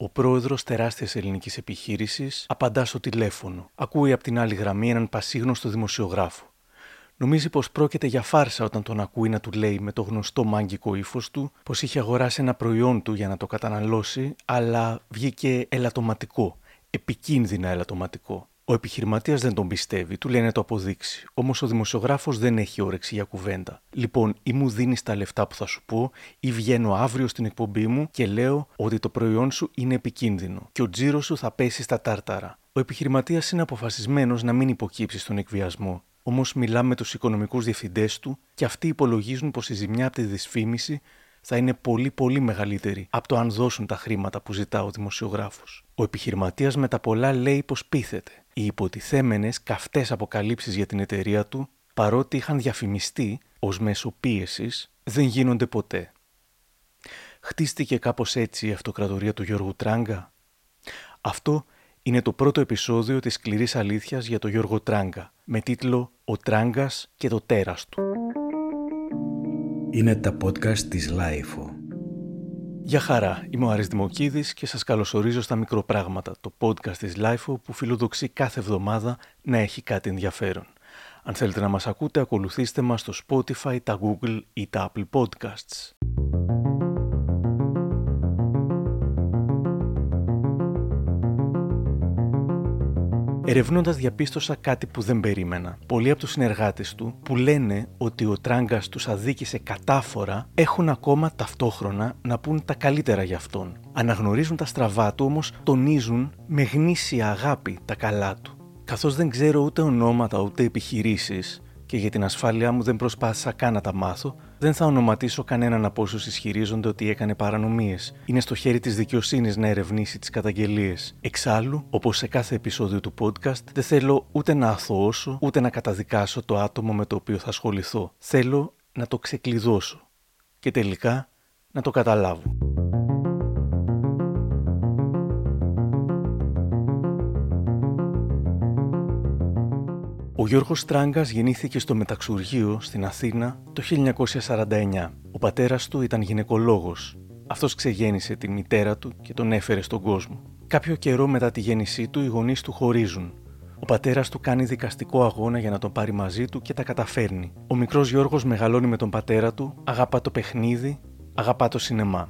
Ο πρόεδρος τεράστιας ελληνικής επιχείρησης απαντά στο τηλέφωνο. Ακούει από την άλλη γραμμή έναν πασίγνωστο δημοσιογράφο. Νομίζει πως πρόκειται για φάρσα όταν τον ακούει να του λέει με το γνωστό μάγκικο ύφος του πως είχε αγοράσει ένα προϊόν του για να το καταναλώσει, αλλά βγήκε ελαττωματικό. Επικίνδυνα ελαττωματικό. Ο επιχειρηματίας δεν τον πιστεύει, του λέει να το αποδείξει. Όμως ο δημοσιογράφος δεν έχει όρεξη για κουβέντα. Λοιπόν, ή μου δίνεις τα λεφτά που θα σου πω, ή βγαίνω αύριο στην εκπομπή μου και λέω ότι το προϊόν σου είναι επικίνδυνο και ο τζίρος σου θα πέσει στα τάρταρα. Ο επιχειρηματίας είναι αποφασισμένος να μην υποκύψει στον εκβιασμό. Όμως μιλάμε με τους οικονομικούς διευθυντές του και αυτοί υπολογίζουν πως η ζημιά από τη δυσφήμιση θα είναι πολύ πολύ μεγαλύτερη από το αν δώσουν τα χρήματα που ζητά ο δημοσιογράφος. Ο επιχειρηματίας με τα πολλά λέει πως πείθεται. Οι υποτιθέμενες καυτές αποκαλύψεις για την εταιρεία του, παρότι είχαν διαφημιστεί ως μέσο πίεσης, δεν γίνονται ποτέ. Χτίστηκε κάπως έτσι η αυτοκρατορία του Γιώργου Τράγκα. Αυτό είναι το πρώτο επεισόδιο της σκληρής αλήθειας για τον Γιώργο Τράγκα, με τίτλο «Ο Τράγκας και το τέρας του». Είναι τα podcast της LiFO. Γεια χαρά, είμαι ο Άρης Δημοκίδης και σας καλωσορίζω στα Μικροπράγματα, το podcast της LiFO που φιλοδοξεί κάθε εβδομάδα να έχει κάτι ενδιαφέρον. Αν θέλετε να μας ακούτε, ακολουθήστε μας στο Spotify, τα Google ή τα Apple Podcasts. Ερευνώντας, διαπίστωσα κάτι που δεν περίμενα. Πολλοί από τους συνεργάτες του, που λένε ότι ο Τράγκας τους αδίκησε κατάφορα, έχουν ακόμα ταυτόχρονα να πούν τα καλύτερα για αυτόν. Αναγνωρίζουν τα στραβά του, όμως τονίζουν με γνήσια αγάπη τα καλά του. Καθώς δεν ξέρω ούτε ονόματα ούτε επιχειρήσεις, και για την ασφάλειά μου δεν προσπάθησα καν να τα μάθω, δεν θα ονοματίσω κανέναν από όσους ισχυρίζονται ότι έκανε παρανομίες. Είναι στο χέρι της δικαιοσύνης να ερευνήσει τις καταγγελίες. Εξάλλου, όπως σε κάθε επεισόδιο του podcast, δεν θέλω ούτε να αθωώσω ούτε να καταδικάσω το άτομο με το οποίο θα ασχοληθώ. Θέλω να το ξεκλειδώσω. Και τελικά να το καταλάβω. Ο Γιώργος Στράγκας γεννήθηκε στο Μεταξουργείο στην Αθήνα το 1949. Ο πατέρας του ήταν γυναικολόγος. Αυτός ξεγέννησε τη μητέρα του και τον έφερε στον κόσμο. Κάποιο καιρό μετά τη γέννησή του οι γονείς του χωρίζουν. Ο πατέρας του κάνει δικαστικό αγώνα για να τον πάρει μαζί του και τα καταφέρνει. Ο μικρός Γιώργος μεγαλώνει με τον πατέρα του, αγαπά το παιχνίδι, αγαπά το σινεμά.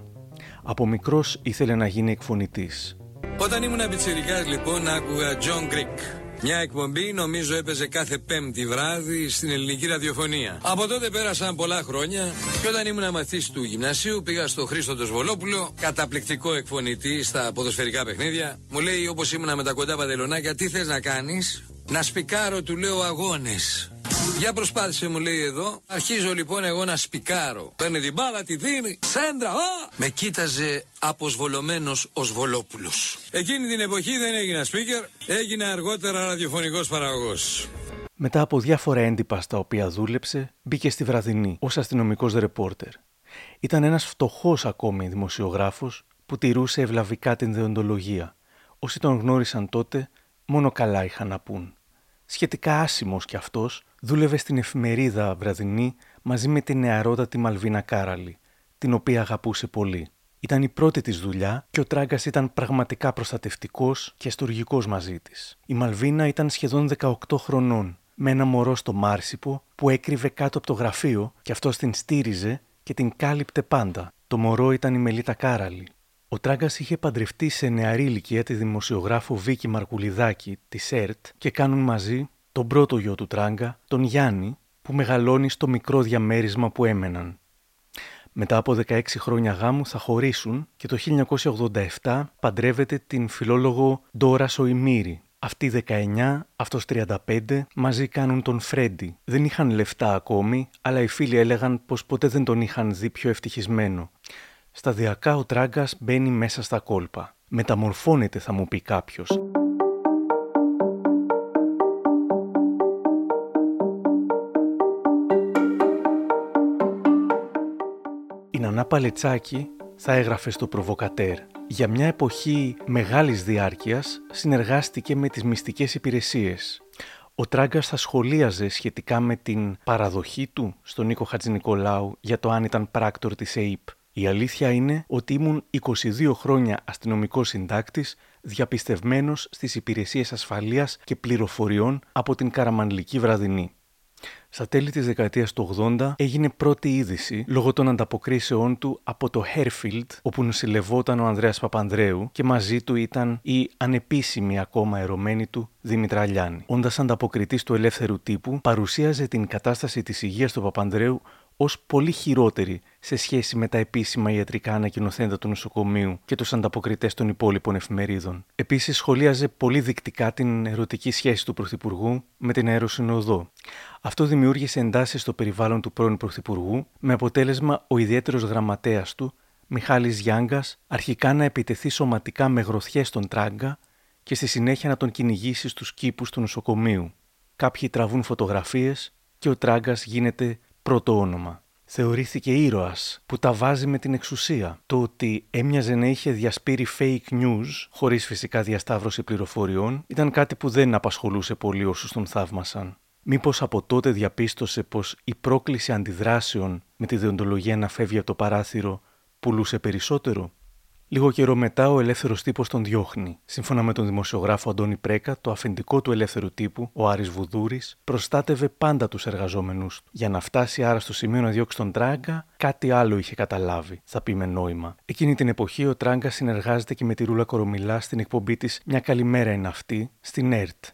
Από μικρός ήθελε να γίνει εκφωνητής. Όταν ήμουν πιτσιρικάς λοιπόν άκουγα John Greek μια εκπομπή νομίζω έπαιζε κάθε πέμπτη βράδυ στην ελληνική ραδιοφωνία. Από τότε πέρασαν πολλά χρόνια και όταν ήμουν μαθής του γυμνασίου πήγα στο Χρήστο Βολόπουλο, καταπληκτικό εκφωνητή στα ποδοσφαιρικά παιχνίδια. Μου λέει όπως ήμουνα με τα κοντά παντελονάκια τι θες να κάνεις; Να σπικάρω του λέω αγώνες. Για προσπάθησε μου λέει εδώ. Αρχίζω λοιπόν εγώ να σπικάρω. Παίρνει την μπάλα, τη δίνει. Σέντρα, α! Με κοίταζε αποσβολωμένος ω Βολόπουλο. Εκείνη την εποχή δεν έγινα σπίκερ, έγινε αργότερα ραδιοφωνικός παραγωγός. Μετά από διάφορα έντυπα στα οποία δούλεψε, μπήκε στη βραδινή ως αστυνομικός ρεπόρτερ. Ήταν ένας φτωχός ακόμη δημοσιογράφος που τηρούσε ευλαβικά την δεοντολογία. Όσοι τον γνώρισαν τότε, μόνο καλά είχαν να πούν. Σχετικά άσημος κι αυτός, δούλευε στην εφημερίδα βραδινή μαζί με την νεαρότατη Μαλβίνα Κάραλη, την οποία αγαπούσε πολύ. Ήταν η πρώτη της δουλειά και ο Τράγκας ήταν πραγματικά προστατευτικός και αστουργικός μαζί της. Η Μαλβίνα ήταν σχεδόν 18 χρονών, με ένα μωρό στο Μάρσιπο που έκρυβε κάτω από το γραφείο και αυτό την στήριζε και την κάλυπτε πάντα. Το μωρό ήταν η Μελίτα Κάραλη. Ο Τράγκας είχε παντρευτεί σε νεαρή ηλικία τη δημοσιογράφο Βίκη Μαρκουλιδάκη της ΕΡΤ και κάνουν μαζί τον πρώτο γιο του Τράγκα, τον Γιάννη, που μεγαλώνει στο μικρό διαμέρισμα που έμεναν. Μετά από 16 χρόνια γάμου θα χωρίσουν και το 1987 παντρεύεται την φιλόλογο Ντόρα Σοημύρη. Αυτοί 19, αυτός 35, μαζί κάνουν τον Φρέντι. Δεν είχαν λεφτά ακόμη, αλλά οι φίλοι έλεγαν πως ποτέ δεν τον είχαν δει πιο ευτυχισμένο. Σταδιακά ο Τράγκας μπαίνει μέσα στα κόλπα. Μεταμορφώνεται θα μου πει κάποιος. Η Νανά Παλετσάκη θα έγραφε στο Προβοκατέρ. Για μια εποχή μεγάλης διάρκειας συνεργάστηκε με τις μυστικές υπηρεσίες. Ο Τράγκας θα σχολίαζε σχετικά με την παραδοχή του στον Νίκο Χατζηνικολάου για το αν ήταν πράκτορ της ΑΕΠ. Η αλήθεια είναι ότι ήμουν 22 χρόνια αστυνομικός συντάκτης, διαπιστευμένος στις υπηρεσίες ασφαλείας και πληροφοριών από την Καραμανλική Βραδινή. Στα τέλη της δεκαετίας του 80 έγινε πρώτη είδηση λόγω των ανταποκρίσεών του από το Hairfield όπου νοσηλευόταν ο Ανδρέας Παπανδρέου και μαζί του ήταν η ανεπίσημη ακόμα ερωμένη του Δήμητρα Λιάννη. Όντας ανταποκριτής του ελεύθερου τύπου, παρουσίαζε την κατάσταση της υγείας του Παπανδρέου ως πολύ χειρότερη σε σχέση με τα επίσημα ιατρικά ανακοινωθέντα του νοσοκομείου και τους ανταποκριτές των υπόλοιπων εφημερίδων. Επίσης, σχολίαζε πολύ δεικτικά την ερωτική σχέση του Πρωθυπουργού με την αεροσυνοδό. Αυτό δημιούργησε εντάσεις στο περιβάλλον του πρώην Πρωθυπουργού, με αποτέλεσμα ο ιδιαίτερος γραμματέας του, Μιχάλης Γιάγκας, αρχικά να επιτεθεί σωματικά με γροθιές στον Τράγκα και στη συνέχεια να τον κυνηγήσει στους κήπους του νοσοκομείου. Κάποιοι τραβούν φωτογραφίες και ο Τράγκας γίνεται πρώτο όνομα. Θεωρήθηκε ήρωας που τα βάζει με την εξουσία. Το ότι έμοιαζε να είχε διασπείρει fake news, χωρίς φυσικά διασταύρωση πληροφοριών, ήταν κάτι που δεν απασχολούσε πολύ όσους τον θαύμασαν. Μήπως από τότε διαπίστωσε πως η πρόκληση αντιδράσεων με τη διοντολογία να φεύγει από το παράθυρο πουλούσε περισσότερο; Λίγο καιρό μετά, ο ελεύθερος τύπος τον διώχνει. Σύμφωνα με τον δημοσιογράφο Αντώνη Πρέκα, το αφεντικό του ελεύθερου τύπου, ο Άρης Βουδούρης, προστάτευε πάντα τους εργαζόμενους του. Για να φτάσει άρα στο σημείο να διώξει τον Τράγκα, κάτι άλλο είχε καταλάβει, θα πει με νόημα. Εκείνη την εποχή, ο Τράγκα συνεργάζεται και με τη Ρούλα Κορομιλά στην εκπομπή της Μια καλημέρα είναι αυτή, στην ΕΡΤ.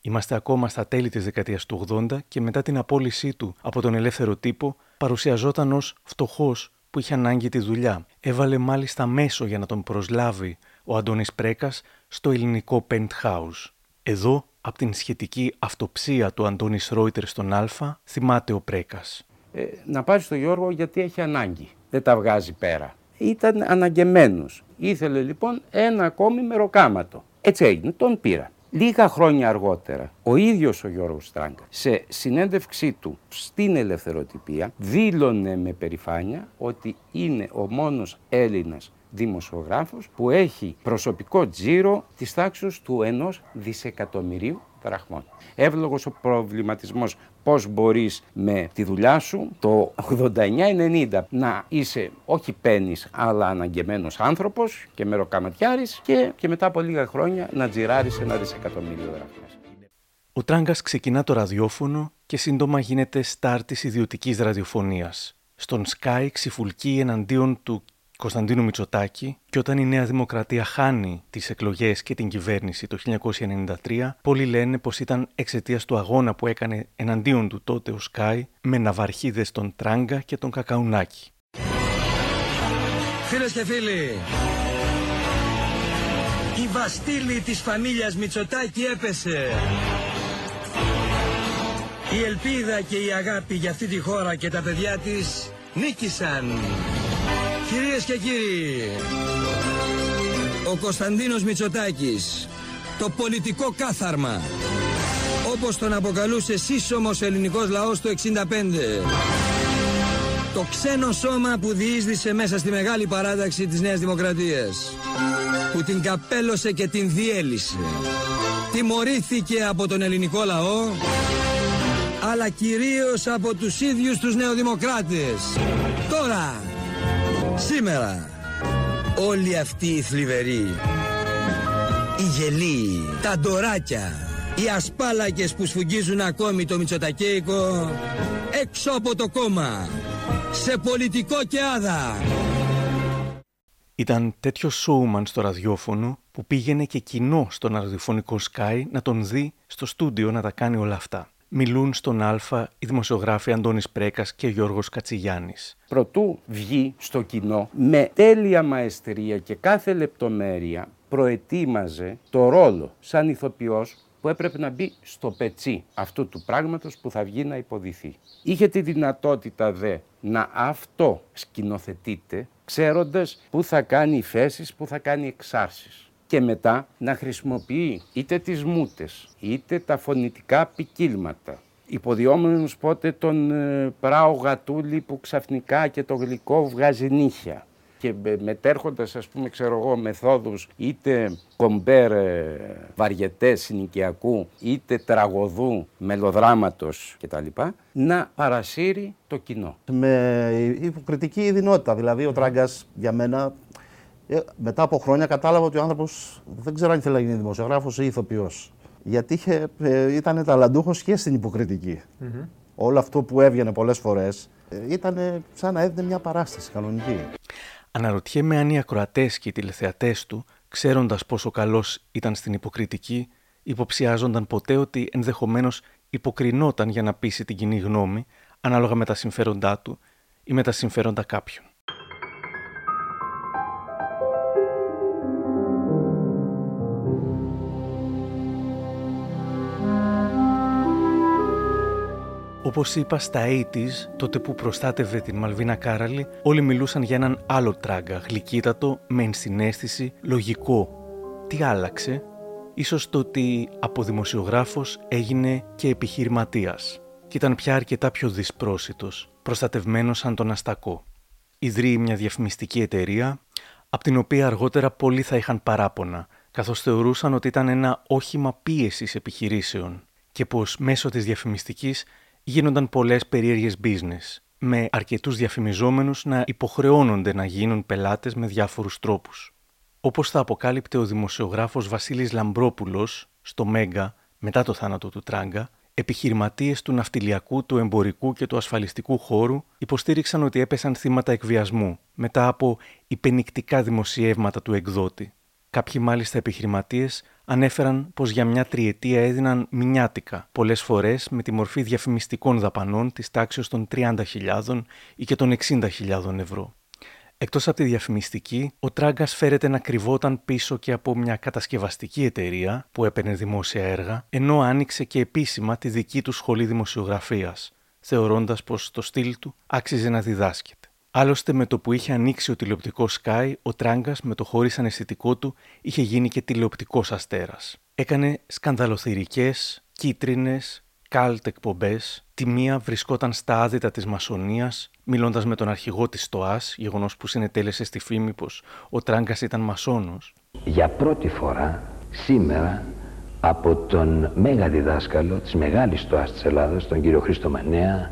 Είμαστε ακόμα στα τέλη της δεκαετίας του 80 και μετά την απόλυσή του από τον ελεύθερο τύπο, παρουσιαζόταν ως φτωχός που είχε ανάγκη τη δουλειά. Έβαλε μάλιστα μέσο για να τον προσλάβει ο Αντώνης Πρέκας στο ελληνικό Penthouse. Εδώ, από την σχετική αυτοψία του Αντώνης Ρόιτερ στον Α, θυμάται ο Πρέκας. Ε, να πάρει στον Γιώργο γιατί έχει ανάγκη. Δεν τα βγάζει πέρα. Ήταν αναγκεμένος. Ήθελε λοιπόν ένα ακόμη μεροκάματο. Έτσι έγινε, τον πήρα. Λίγα χρόνια αργότερα, ο ίδιος ο Γιώργος Στράγκα σε συνέντευξή του στην ελευθεροτυπία δήλωνε με περηφάνεια ότι είναι ο μόνος Έλληνας δημοσιογράφος που έχει προσωπικό τζίρο της τάξης του ενός δισεκατομμυρίου δραχμών. Εύλογος ο προβληματισμός πώς μπορείς με τη δουλειά σου το 89-90 να είσαι όχι πένις αλλά αναγκεμένος άνθρωπος και μεροκαματιάρης και, και μετά από λίγα χρόνια να τζιράρεις ένα δισεκατομμύριο δραχμές. Ο Τράγκας ξεκινά το ραδιόφωνο και σύντομα γίνεται στάρ της ιδιωτικής ραδιοφωνίας. Στον Sky ξυφουλκεί εναντίον του Κωνσταντίνου Μητσοτάκη και όταν η Νέα Δημοκρατία χάνει τις εκλογές και την κυβέρνηση το 1993, πολλοί λένε πως ήταν εξαιτίας του αγώνα που έκανε εναντίον του τότε ο Σκάι με ναυαρχίδες τον Τράγκα και τον Κακαουνάκη. Φίλες και φίλοι, η βαστήλη της φαμίλιας Μητσοτάκη έπεσε. Η ελπίδα και η αγάπη για αυτή τη χώρα και τα παιδιά της νίκησαν. Κυρίες και κύριοι, ο Κωνσταντίνος Μητσοτάκης, το πολιτικό κάθαρμα, όπως τον αποκαλούσε σύσσωμος ελληνικός λαός το 65. Το ξένο σώμα που διείσδησε μέσα στη μεγάλη παράταξη της Νέας Δημοκρατίας, που την καπέλωσε και την διέλυσε. Τιμωρήθηκε από τον ελληνικό λαό, αλλά κυρίως από τους ίδιους τους νεοδημοκράτες. Τώρα, Σήμερα όλοι αυτοί οι θλιβεροί, οι γελοί, τα ντοράκια, οι ασπάλακες που σφουγγίζουν ακόμη το Μητσοτακέικο έξω από το κόμμα, σε πολιτικό και άδα. Ήταν τέτοιο σόουμαν στο ραδιόφωνο που πήγαινε και κοινό στον ραδιοφωνικό Sky να τον δει στο στούντιο να τα κάνει όλα αυτά μιλούν στον Α οι δημοσιογράφοι Αντώνης Πρέκας και Γιώργος Κατσιγιάννης. Προτού βγει στο κοινό με τέλεια μαεστρία και κάθε λεπτομέρεια προετοίμαζε το ρόλο σαν ηθοποιός που έπρεπε να μπει στο πετσί αυτού του πράγματος που θα βγει να υποδηθεί. Είχε τη δυνατότητα δε να αυτό σκηνοθετείται ξέροντας που θα κάνει φέσεις, που θα κάνει εξάρσεις και μετά να χρησιμοποιεί είτε τις μούτες, είτε τα φωνητικά ποικίλματα. Υποδιόμενος πότε τον ε, πράο γατούλη που ξαφνικά και το γλυκό βγάζει νύχια. και μετέρχοντας ας πούμε ξέρω εγώ μεθόδους είτε κομπέρ ε, βαριετές συνοικιακού είτε τραγωδού μελοδράματος κτλ. να παρασύρει το κοινό. Με υποκριτική ειδινότητα. Δηλαδή ο Τράγκας για μένα ε, μετά από χρόνια κατάλαβα ότι ο άνθρωπος δεν ξέρω αν ήθελε να γίνει δημοσιογράφος ή ηθοποιός. Γιατί είχε, ε, ήταν ταλαντούχος και στην υποκριτική. Όλο αυτό που έβγαινε πολλές φορές ε, ήταν σαν να έδινε μια παράσταση κανονική. Αναρωτιέμαι αν οι ακροατές και οι τηλεθεατές του, ξέροντας πόσο καλός ήταν στην υποκριτική, υποψιάζονταν ποτέ ότι ενδεχομένως υποκρινόταν για να πείσει την κοινή γνώμη, ανάλογα με τα συμφέροντά του ή με τα συμφέροντα κάποιων. Όπως είπα, στα 80s, τότε που προστάτευε την Μαλβίνα Κάραλη, όλοι μιλούσαν για έναν άλλο τράγκα, γλυκύτατο, με ενσυναίσθηση, λογικό. Τι άλλαξε, ίσως το ότι από δημοσιογράφος έγινε και επιχειρηματίας και ήταν πια αρκετά πιο δυσπρόσιτος, προστατευμένος σαν τον Αστακό. Ιδρύει μια διαφημιστική εταιρεία, από την οποία αργότερα πολλοί θα είχαν παράπονα, καθώς θεωρούσαν ότι ήταν ένα όχημα πίεσης επιχειρήσεων και πως μέσω της διαφημιστικής γίνονταν πολλές περίεργες business, με αρκετούς διαφημιζόμενους να υποχρεώνονται να γίνουν πελάτες με διάφορους τρόπους. Όπως θα αποκάλυπτε ο δημοσιογράφος Βασίλης Λαμπρόπουλος στο Μέγκα μετά το θάνατο του Τράγκα, επιχειρηματίες του ναυτιλιακού, του εμπορικού και του ασφαλιστικού χώρου υποστήριξαν ότι έπεσαν θύματα εκβιασμού μετά από υπενικτικά δημοσιεύματα του εκδότη. Κάποιοι μάλιστα επιχειρηματίες ανέφεραν πως για μια τριετία έδιναν μηνιάτικα, πολλές φορές με τη μορφή διαφημιστικών δαπανών της τάξης των 30.000 ή και των 60.000 ευρώ. Εκτός από τη διαφημιστική, ο Τράγκας φέρεται να κρυβόταν πίσω και από μια κατασκευαστική εταιρεία που έπαιρνε δημόσια έργα, ενώ άνοιξε και επίσημα τη δική του σχολή δημοσιογραφίας, θεωρώντας πως το στυλ του άξιζε να διδάσκεται. Άλλωστε, με το που είχε ανοίξει ο τηλεοπτικός Sky, ο Τράγκας με το χωρί αναισθητικό του είχε γίνει και τηλεοπτικός αστέρας. Έκανε σκανδαλοθυρικές, κίτρινες, κάλτ εκπομπές. Τη μία βρισκόταν στα άδυτα της μασονίας, μιλώντας με τον αρχηγό της ΣΤΟΑΣ, γεγονός που συνετέλεσε στη φήμη πως ο Τράγκας ήταν μασόνος. Για πρώτη φορά σήμερα από τον μέγα διδάσκαλο της μεγάλης ΣΤΟΑΣ της Ελλάδας, τον κύριο Χρήστο Μανέα,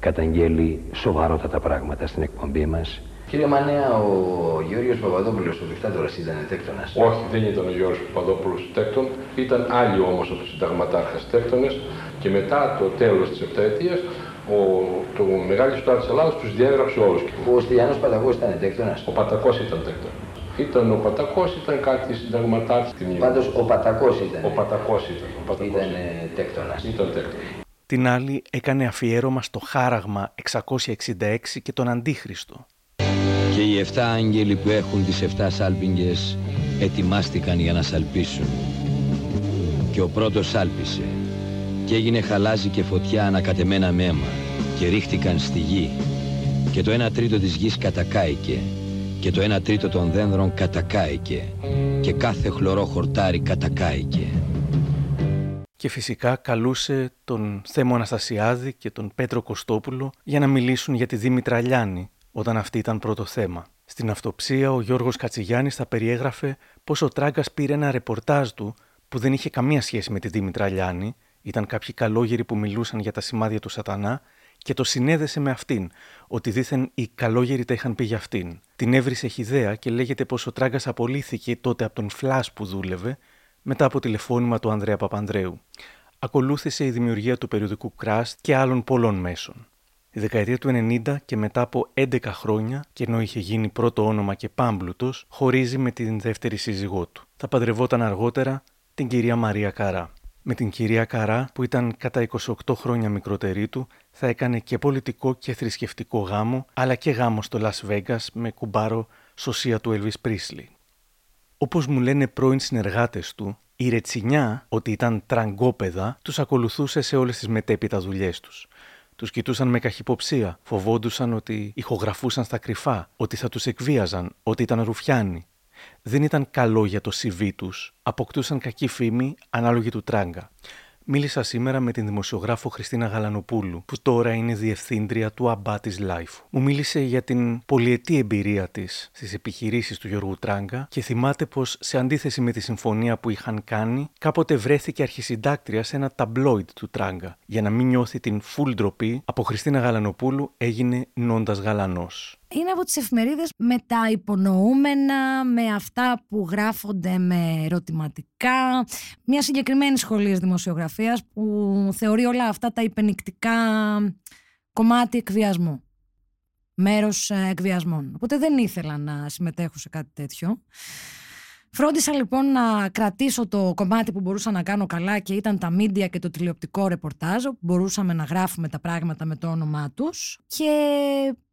καταγγέλει σοβαρότατα πράγματα στην εκπομπή μας. Κύριε Μανέα, ο Γιώργος Παπαδόπουλος, ο δικτάτορας, ήταν τέκτονας. Όχι, δεν ήταν ο Γιώργος Παπαδόπουλος τέκτον, ήταν άλλοι όμως από τους συνταγματάρχες τέκτονες και μετά το τέλος της επταετίας ο, το μεγάλο στάδιο της Ελλάδας τους διέγραψε όλους. Ο Στυλιανός Πατακός ήταν τέκτονας; Ο Πατακός ήταν τέκτον. Ήταν ο Πατακός, ήταν κάτι συνταγματάρχης. Πάντως ο Πατακός ήταν. Ο Πατακός ήταν. Ο Πατακός ήταν τέκτονας. Ήταν τέκτον την άλλη έκανε αφιέρωμα στο χάραγμα 666 και τον Αντίχριστο. Και οι 7 άγγελοι που έχουν τις 7 σάλπιγγες ετοιμάστηκαν για να σαλπίσουν. Και ο πρώτος σάλπισε και έγινε χαλάζι και φωτιά ανακατεμένα με αίμα και ρίχτηκαν στη γη και το 1 τρίτο της γης κατακάηκε και το 1 τρίτο των δένδρων κατακάηκε και κάθε χλωρό χορτάρι κατακάηκε και φυσικά καλούσε τον Θέμο Αναστασιάδη και τον Πέτρο Κωστόπουλο για να μιλήσουν για τη Δήμητρα Λιάνη όταν αυτή ήταν πρώτο θέμα. Στην αυτοψία ο Γιώργος Κατσιγιάννης θα περιέγραφε πως ο Τράγκας πήρε ένα ρεπορτάζ του που δεν είχε καμία σχέση με τη Δήμητρα Λιάνη, ήταν κάποιοι καλόγεροι που μιλούσαν για τα σημάδια του σατανά και το συνέδεσε με αυτήν, ότι δήθεν οι καλόγεροι τα είχαν πει για αυτήν. Την έβρισε χιδέα και λέγεται πως ο Τράγκας απολύθηκε τότε από τον Φλάς που δούλευε μετά από τηλεφώνημα του Ανδρέα Παπανδρέου. Ακολούθησε η δημιουργία του περιοδικού Κράστ και άλλων πολλών μέσων. Η δεκαετία του 90 και μετά από 11 χρόνια, και ενώ είχε γίνει πρώτο όνομα και πάμπλουτος, χωρίζει με την δεύτερη σύζυγό του. Θα παντρευόταν αργότερα την κυρία Μαρία Καρά. Με την κυρία Καρά, που ήταν κατά 28 χρόνια μικρότερη του, θα έκανε και πολιτικό και θρησκευτικό γάμο, αλλά και γάμο στο Las Vegas με κουμπάρο σωσία του Elvis Presley. Όπως μου λένε πρώην συνεργάτες του, η ρετσινιά ότι ήταν τραγκόπεδα τους ακολουθούσε σε όλες τις μετέπειτα δουλειές τους. Τους κοιτούσαν με καχυποψία, φοβόντουσαν ότι ηχογραφούσαν στα κρυφά, ότι θα τους εκβίαζαν, ότι ήταν ρουφιάνοι. Δεν ήταν καλό για το CV τους, αποκτούσαν κακή φήμη ανάλογη του τράγκα. Μίλησα σήμερα με την δημοσιογράφο Χριστίνα Γαλανοπούλου, που τώρα είναι διευθύντρια του Αμπά της Life. Μου μίλησε για την πολυετή εμπειρία της στις επιχειρήσεις του Γιώργου Τράγκα και θυμάται πως σε αντίθεση με τη συμφωνία που είχαν κάνει, κάποτε βρέθηκε αρχισυντάκτρια σε ένα ταμπλόιτ του Τράγκα. Για να μην νιώθει την full ντροπή, από Χριστίνα Γαλανοπούλου έγινε νόντας γαλανός είναι από τις εφημερίδες με τα υπονοούμενα, με αυτά που γράφονται με ερωτηματικά, μια συγκεκριμένη σχολή δημοσιογραφίας που θεωρεί όλα αυτά τα υπενικτικά κομμάτι εκβιασμού, μέρος ε, εκβιασμών. Οπότε δεν ήθελα να συμμετέχω σε κάτι τέτοιο. Φρόντισα λοιπόν να κρατήσω το κομμάτι που μπορούσα να κάνω καλά και ήταν τα μίντια και το τηλεοπτικό ρεπορτάζ που μπορούσαμε να γράφουμε τα πράγματα με το όνομά τους και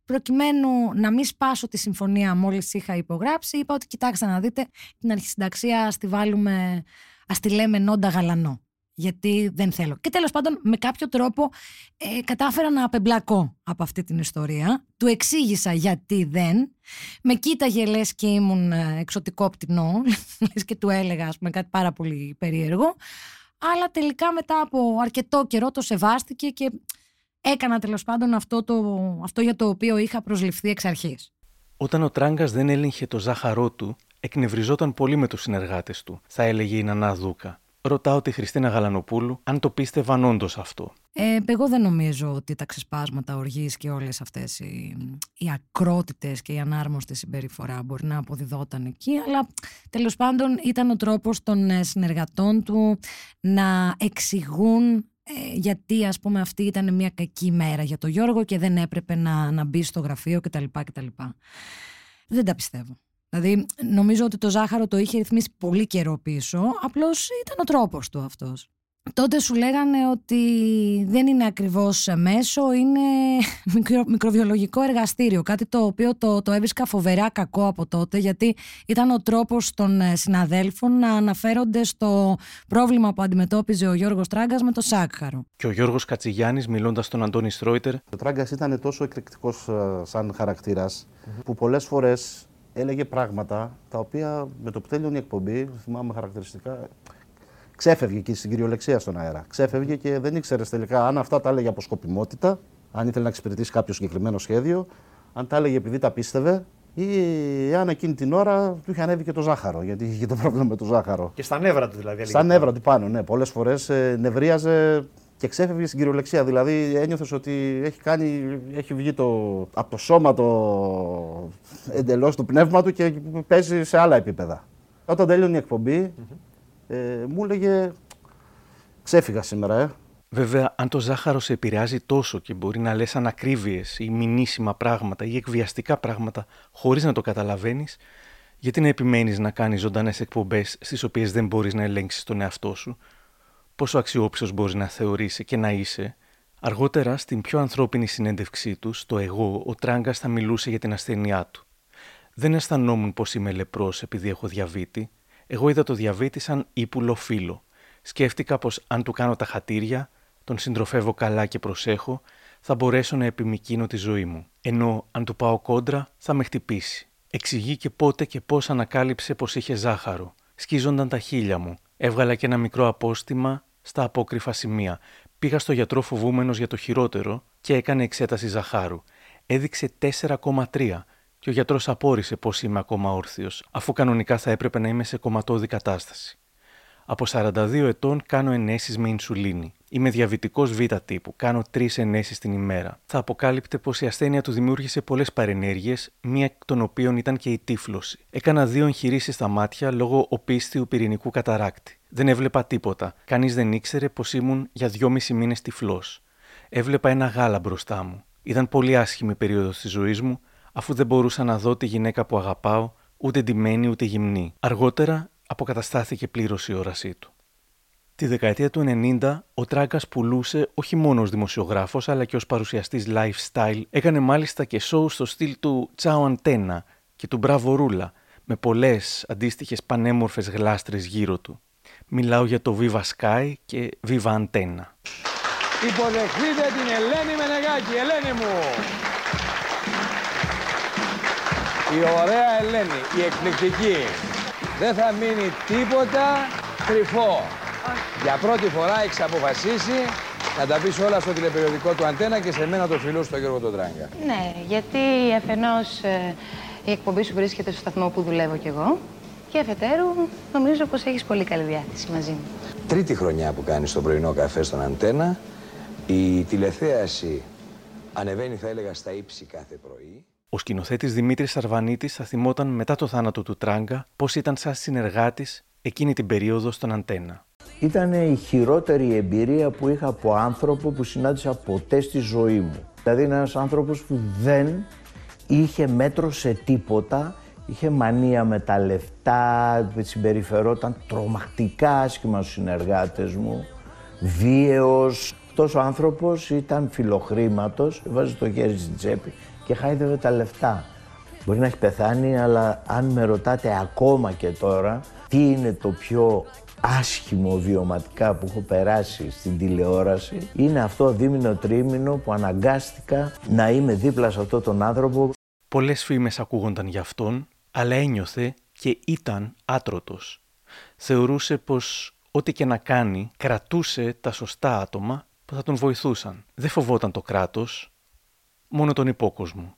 προκειμένου να μην σπάσω τη συμφωνία μόλις είχα υπογράψει, είπα ότι κοιτάξτε να δείτε την αρχισυνταξία ας τη βάλουμε, ας τη λέμε νόντα γαλανό. Γιατί δεν θέλω. Και τέλος πάντων με κάποιο τρόπο ε, κατάφερα να απεμπλακώ από αυτή την ιστορία. Του εξήγησα γιατί δεν. Με κοίταγε λες και ήμουν ε, εξωτικό πτηνό. Λες και του έλεγα ας πούμε κάτι πάρα πολύ περίεργο. Αλλά τελικά μετά από αρκετό καιρό το σεβάστηκε και έκανα τέλος πάντων αυτό, το, αυτό για το οποίο είχα προσληφθεί εξ αρχής. Όταν ο Τράγκας δεν έλεγχε το ζάχαρό του, εκνευριζόταν πολύ με τους συνεργάτες του, θα έλεγε η Νανά Δούκα. Ρωτάω τη Χριστίνα Γαλανοπούλου αν το πίστευαν όντως αυτό. Ε, εγώ δεν νομίζω ότι τα ξεσπάσματα οργής και όλες αυτές οι, οι ακρότητες και η ανάρμοστη συμπεριφορά μπορεί να αποδιδόταν εκεί, αλλά τέλος πάντων ήταν ο τρόπος των ε, συνεργατών του να εξηγούν ε, γιατί ας πούμε αυτή ήταν μια κακή μέρα για τον Γιώργο και δεν έπρεπε να, να μπει στο γραφείο κτλ. κτλ. Δεν τα πιστεύω. Δηλαδή νομίζω ότι το ζάχαρο το είχε ρυθμίσει πολύ καιρό πίσω, απλώς ήταν ο τρόπος του αυτός τότε σου λέγανε ότι δεν είναι ακριβώς μέσο, είναι μικρο, μικροβιολογικό εργαστήριο. Κάτι το οποίο το, το έβρισκα φοβερά κακό από τότε, γιατί ήταν ο τρόπος των ε, συναδέλφων να αναφέρονται στο πρόβλημα που αντιμετώπιζε ο Γιώργος Τράγκας με το σάκχαρο. Και ο Γιώργος Κατσιγιάννης μιλώντας στον Αντώνη Στρόιτερ. Ο Τράγκας ήταν τόσο εκρηκτικός ε, σαν χαρακτήρας, που πολλές φορές έλεγε πράγματα τα οποία με το που τέλειωνε η εκπομπή, θυμάμαι χαρακτηριστικά, ξέφευγε και στην κυριολεξία στον αέρα. Ξέφευγε και δεν ήξερες τελικά αν αυτά τα έλεγε από σκοπιμότητα, αν ήθελε να εξυπηρετήσει κάποιο συγκεκριμένο σχέδιο, αν τα έλεγε επειδή τα πίστευε ή αν εκείνη την ώρα του είχε ανέβει και το ζάχαρο, γιατί είχε και το πρόβλημα με το ζάχαρο. Και στα νεύρα του δηλαδή. Στα νεύρα του πάνω, ναι. Πολλές φορές ε, νευρίαζε και ξέφευγε στην κυριολεξία. Δηλαδή ένιωθες ότι έχει, κάνει, έχει βγει το, από το σώμα το εντελώς το πνεύμα του και παίζει σε άλλα επίπεδα. Όταν τέλειωνε η εκπομπη ε, μου έλεγε ξέφυγα σήμερα, ε. Βέβαια, αν το ζάχαρος σε επηρεάζει τόσο και μπορεί να λες ανακρίβειες ή μηνύσιμα πράγματα ή εκβιαστικά πράγματα χωρίς να το καταλαβαίνεις, γιατί να επιμένεις να κάνεις ζωντανές εκπομπές στις οποίες δεν μπορείς να ελέγξεις τον εαυτό σου, πόσο αξιόπιστος μπορείς να θεωρήσει και να είσαι; Αργότερα, στην πιο ανθρώπινη συνέντευξή του, στο εγώ, ο Τράγκας θα μιλούσε για την ασθένειά του. Δεν αισθανόμουν πως είμαι λεπρός επειδή έχω διαβήτη, εγώ είδα το διαβήτη σαν ύπουλο φίλο. Σκέφτηκα πως αν του κάνω τα χατήρια, τον συντροφεύω καλά και προσέχω, θα μπορέσω να επιμικίνω τη ζωή μου. Ενώ αν του πάω κόντρα, θα με χτυπήσει. Εξηγεί και πότε και πώς ανακάλυψε πως είχε ζάχαρο. Σκίζονταν τα χείλια μου. Έβγαλα και ένα μικρό απόστημα στα απόκρυφα σημεία. Πήγα στο γιατρό φοβούμενος για το χειρότερο και έκανε εξέταση ζαχάρου. Έδειξε 4,3 και ο γιατρός απόρρισε πως είμαι ακόμα όρθιος, αφού κανονικά θα έπρεπε να είμαι σε κομματώδη κατάσταση. Από 42 ετών κάνω ενέσεις με ινσουλίνη. Είμαι διαβητικός β τύπου. Κάνω τρεις ενέσεις την ημέρα. Θα αποκάλυπτε πως η ασθένεια του δημιούργησε πολλές παρενέργειες, μία εκ των οποίων ήταν και η τύφλωση. Έκανα δύο εγχειρήσεις στα μάτια λόγω οπίστιου πυρηνικού καταράκτη. Δεν έβλεπα τίποτα. Κανείς δεν ήξερε πως ήμουν για δυόμισι μήνες τυφλός. Έβλεπα ένα γάλα μπροστά μου. Ήταν πολύ άσχημη περίοδος της ζωής μου, αφού δεν μπορούσα να δω τη γυναίκα που αγαπάω, ούτε ντυμένη ούτε γυμνή. Αργότερα αποκαταστάθηκε πλήρως η όρασή του. Τη δεκαετία του 90, ο Τράγκα πουλούσε όχι μόνο ως δημοσιογράφος, αλλά και ως παρουσιαστής lifestyle. Έκανε μάλιστα και show στο στυλ του Τσάου Αντένα και του Μπράβο Ρούλα, με πολλές αντίστοιχες πανέμορφες γλάστρες γύρω του. Μιλάω για το Viva Sky και Viva Antenna. Υποδεχτείτε την Ελένη Μενεγάκη. Ελένη μου! Η ωραία Ελένη, η εκπληκτική. Δεν θα μείνει τίποτα κρυφό. Για πρώτη φορά έχεις αποφασίσει να τα πεις όλα στο τηλεπεριοδικό του Αντένα και σε μένα το φιλό στο Γιώργο τον Τράγκα. Ναι, γιατί αφενός ε, η εκπομπή σου βρίσκεται στο σταθμό που δουλεύω κι εγώ και αφετέρου νομίζω πως έχεις πολύ καλή διάθεση μαζί μου. Τρίτη χρονιά που κάνεις το πρωινό καφέ στον Αντένα. Η τηλεθέαση ανεβαίνει θα έλεγα στα ύψη κάθε πρωί. Ο σκηνοθέτης Δημήτρης Αρβανίτη θα θυμόταν μετά το θάνατο του Τράγκα πώς ήταν σαν συνεργάτης εκείνη την περίοδο στον Αντένα. Ήταν η χειρότερη εμπειρία που είχα από άνθρωπο που συνάντησα ποτέ στη ζωή μου. Δηλαδή είναι ένας άνθρωπος που δεν είχε μέτρο σε τίποτα, είχε μανία με τα λεφτά, συμπεριφερόταν τρομακτικά άσχημα στους συνεργάτες μου, βίαιος. Αυτός ο άνθρωπος ήταν φιλοχρήματος, βάζει το χέρι στην τσέπη και χάιδευε τα λεφτά. Μπορεί να έχει πεθάνει, αλλά αν με ρωτάτε ακόμα και τώρα τι είναι το πιο άσχημο βιωματικά που έχω περάσει στην τηλεόραση είναι αυτό δίμηνο τρίμηνο που αναγκάστηκα να είμαι δίπλα σε αυτόν τον άνθρωπο. Πολλές φήμες ακούγονταν για αυτόν, αλλά ένιωθε και ήταν άτρωτος. Θεωρούσε πως ό,τι και να κάνει κρατούσε τα σωστά άτομα που θα τον βοηθούσαν. Δεν φοβόταν το κράτος, μόνο τον υπόκοσμο.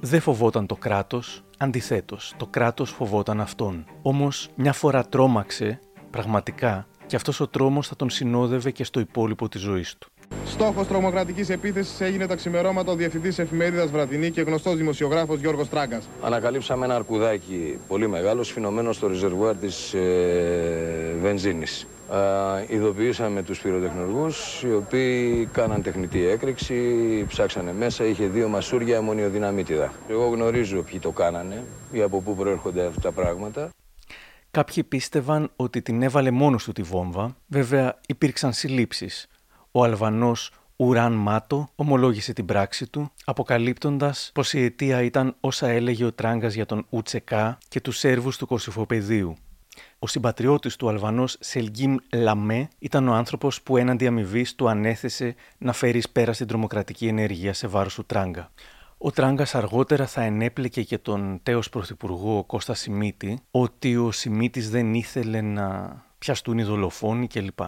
Δεν φοβόταν το κράτος, αντιθέτως, το κράτος φοβόταν αυτόν. Όμως μια φορά τρόμαξε, πραγματικά, και αυτός ο τρόμος θα τον συνόδευε και στο υπόλοιπο της ζωής του. Στόχος τρομοκρατικής επίθεσης έγινε τα ξημερώματα ο διευθυντής εφημερίδας Βραδινή και γνωστός δημοσιογράφος Γιώργος Τράγκας. Ανακαλύψαμε ένα αρκουδάκι πολύ μεγάλο σφινωμένο στο ριζερβουάρ της ε, βενζίνης. Ε, ειδοποιήσαμε τους πυροτεχνουργούς οι οποίοι κάναν τεχνητή έκρηξη, ψάξανε μέσα, είχε δύο μασούρια αμμονιοδυναμίτιδα. Εγώ γνωρίζω ποιοι το κάνανε ή από πού προέρχονται αυτά τα πράγματα. Κάποιοι πίστευαν ότι την έβαλε μόνος του τη βόμβα, βέβαια υπήρξαν συλλήψεις. Ο Αλβανός Ουράν Μάτο ομολόγησε την πράξη του, αποκαλύπτοντας πως η αιτία ήταν όσα έλεγε ο Τράγκας για τον Ουτσεκά και τους Σέρβους του Κωσυφοπεδίου. Ο συμπατριώτης του Αλβανός Σελγκίμ Λαμέ ήταν ο άνθρωπος που έναντι αμοιβής του ανέθεσε να φέρει πέρα στην τρομοκρατική ενέργεια σε βάρος του Τράγκα. Ο Τράγκας αργότερα θα ενέπλεκε και τον τέος πρωθυπουργό Κώστα Σιμίτη ότι ο Σιμίτης δεν ήθελε να πιαστούν οι δολοφόνοι κλπ.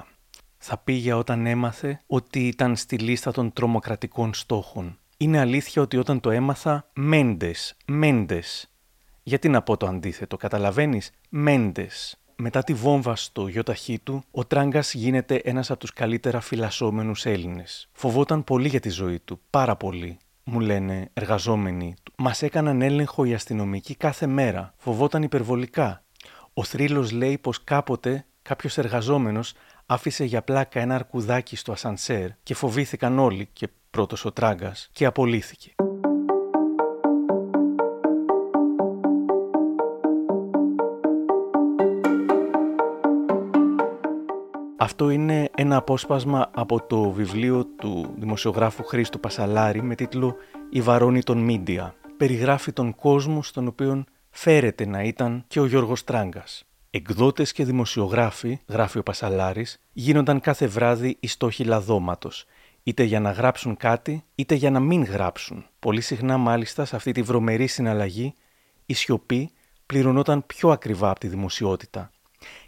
Θα πήγε όταν έμαθε ότι ήταν στη λίστα των τρομοκρατικών στόχων. Είναι αλήθεια ότι όταν το έμαθα, Μέντες, Μέντες. Γιατί να πω το αντίθετο, καταλαβαίνεις, Μέντες. Μετά τη βόμβα στο γιοταχή του, ο Τράγκας γίνεται ένας από τους καλύτερα φυλασσόμενους Έλληνες. Φοβόταν πολύ για τη ζωή του, πάρα πολύ. Μου λένε εργαζόμενοι. Μας έκαναν έλεγχο οι αστυνομικοί κάθε μέρα. Φοβόταν υπερβολικά. Ο θρύλος λέει πως κάποτε κάποιος εργαζόμενος άφησε για πλάκα ένα αρκουδάκι στο ασανσέρ και φοβήθηκαν όλοι και πρώτος ο Τράγκας και απολύθηκε. Αυτό είναι ένα απόσπασμα από το βιβλίο του δημοσιογράφου Χρήστο Πασαλάρη με τίτλο «Η Βαρόνη των Μίντια». Περιγράφει τον κόσμο στον οποίο φέρεται να ήταν και ο Γιώργος Τράγκας. Εκδότες και δημοσιογράφοι, γράφει ο Πασαλάρης, γίνονταν κάθε βράδυ οι στόχοι λαδώματος, είτε για να γράψουν κάτι, είτε για να μην γράψουν. Πολύ συχνά, μάλιστα, σε αυτή τη βρωμερή συναλλαγή, η σιωπή πληρωνόταν πιο ακριβά από τη δημοσιότητα.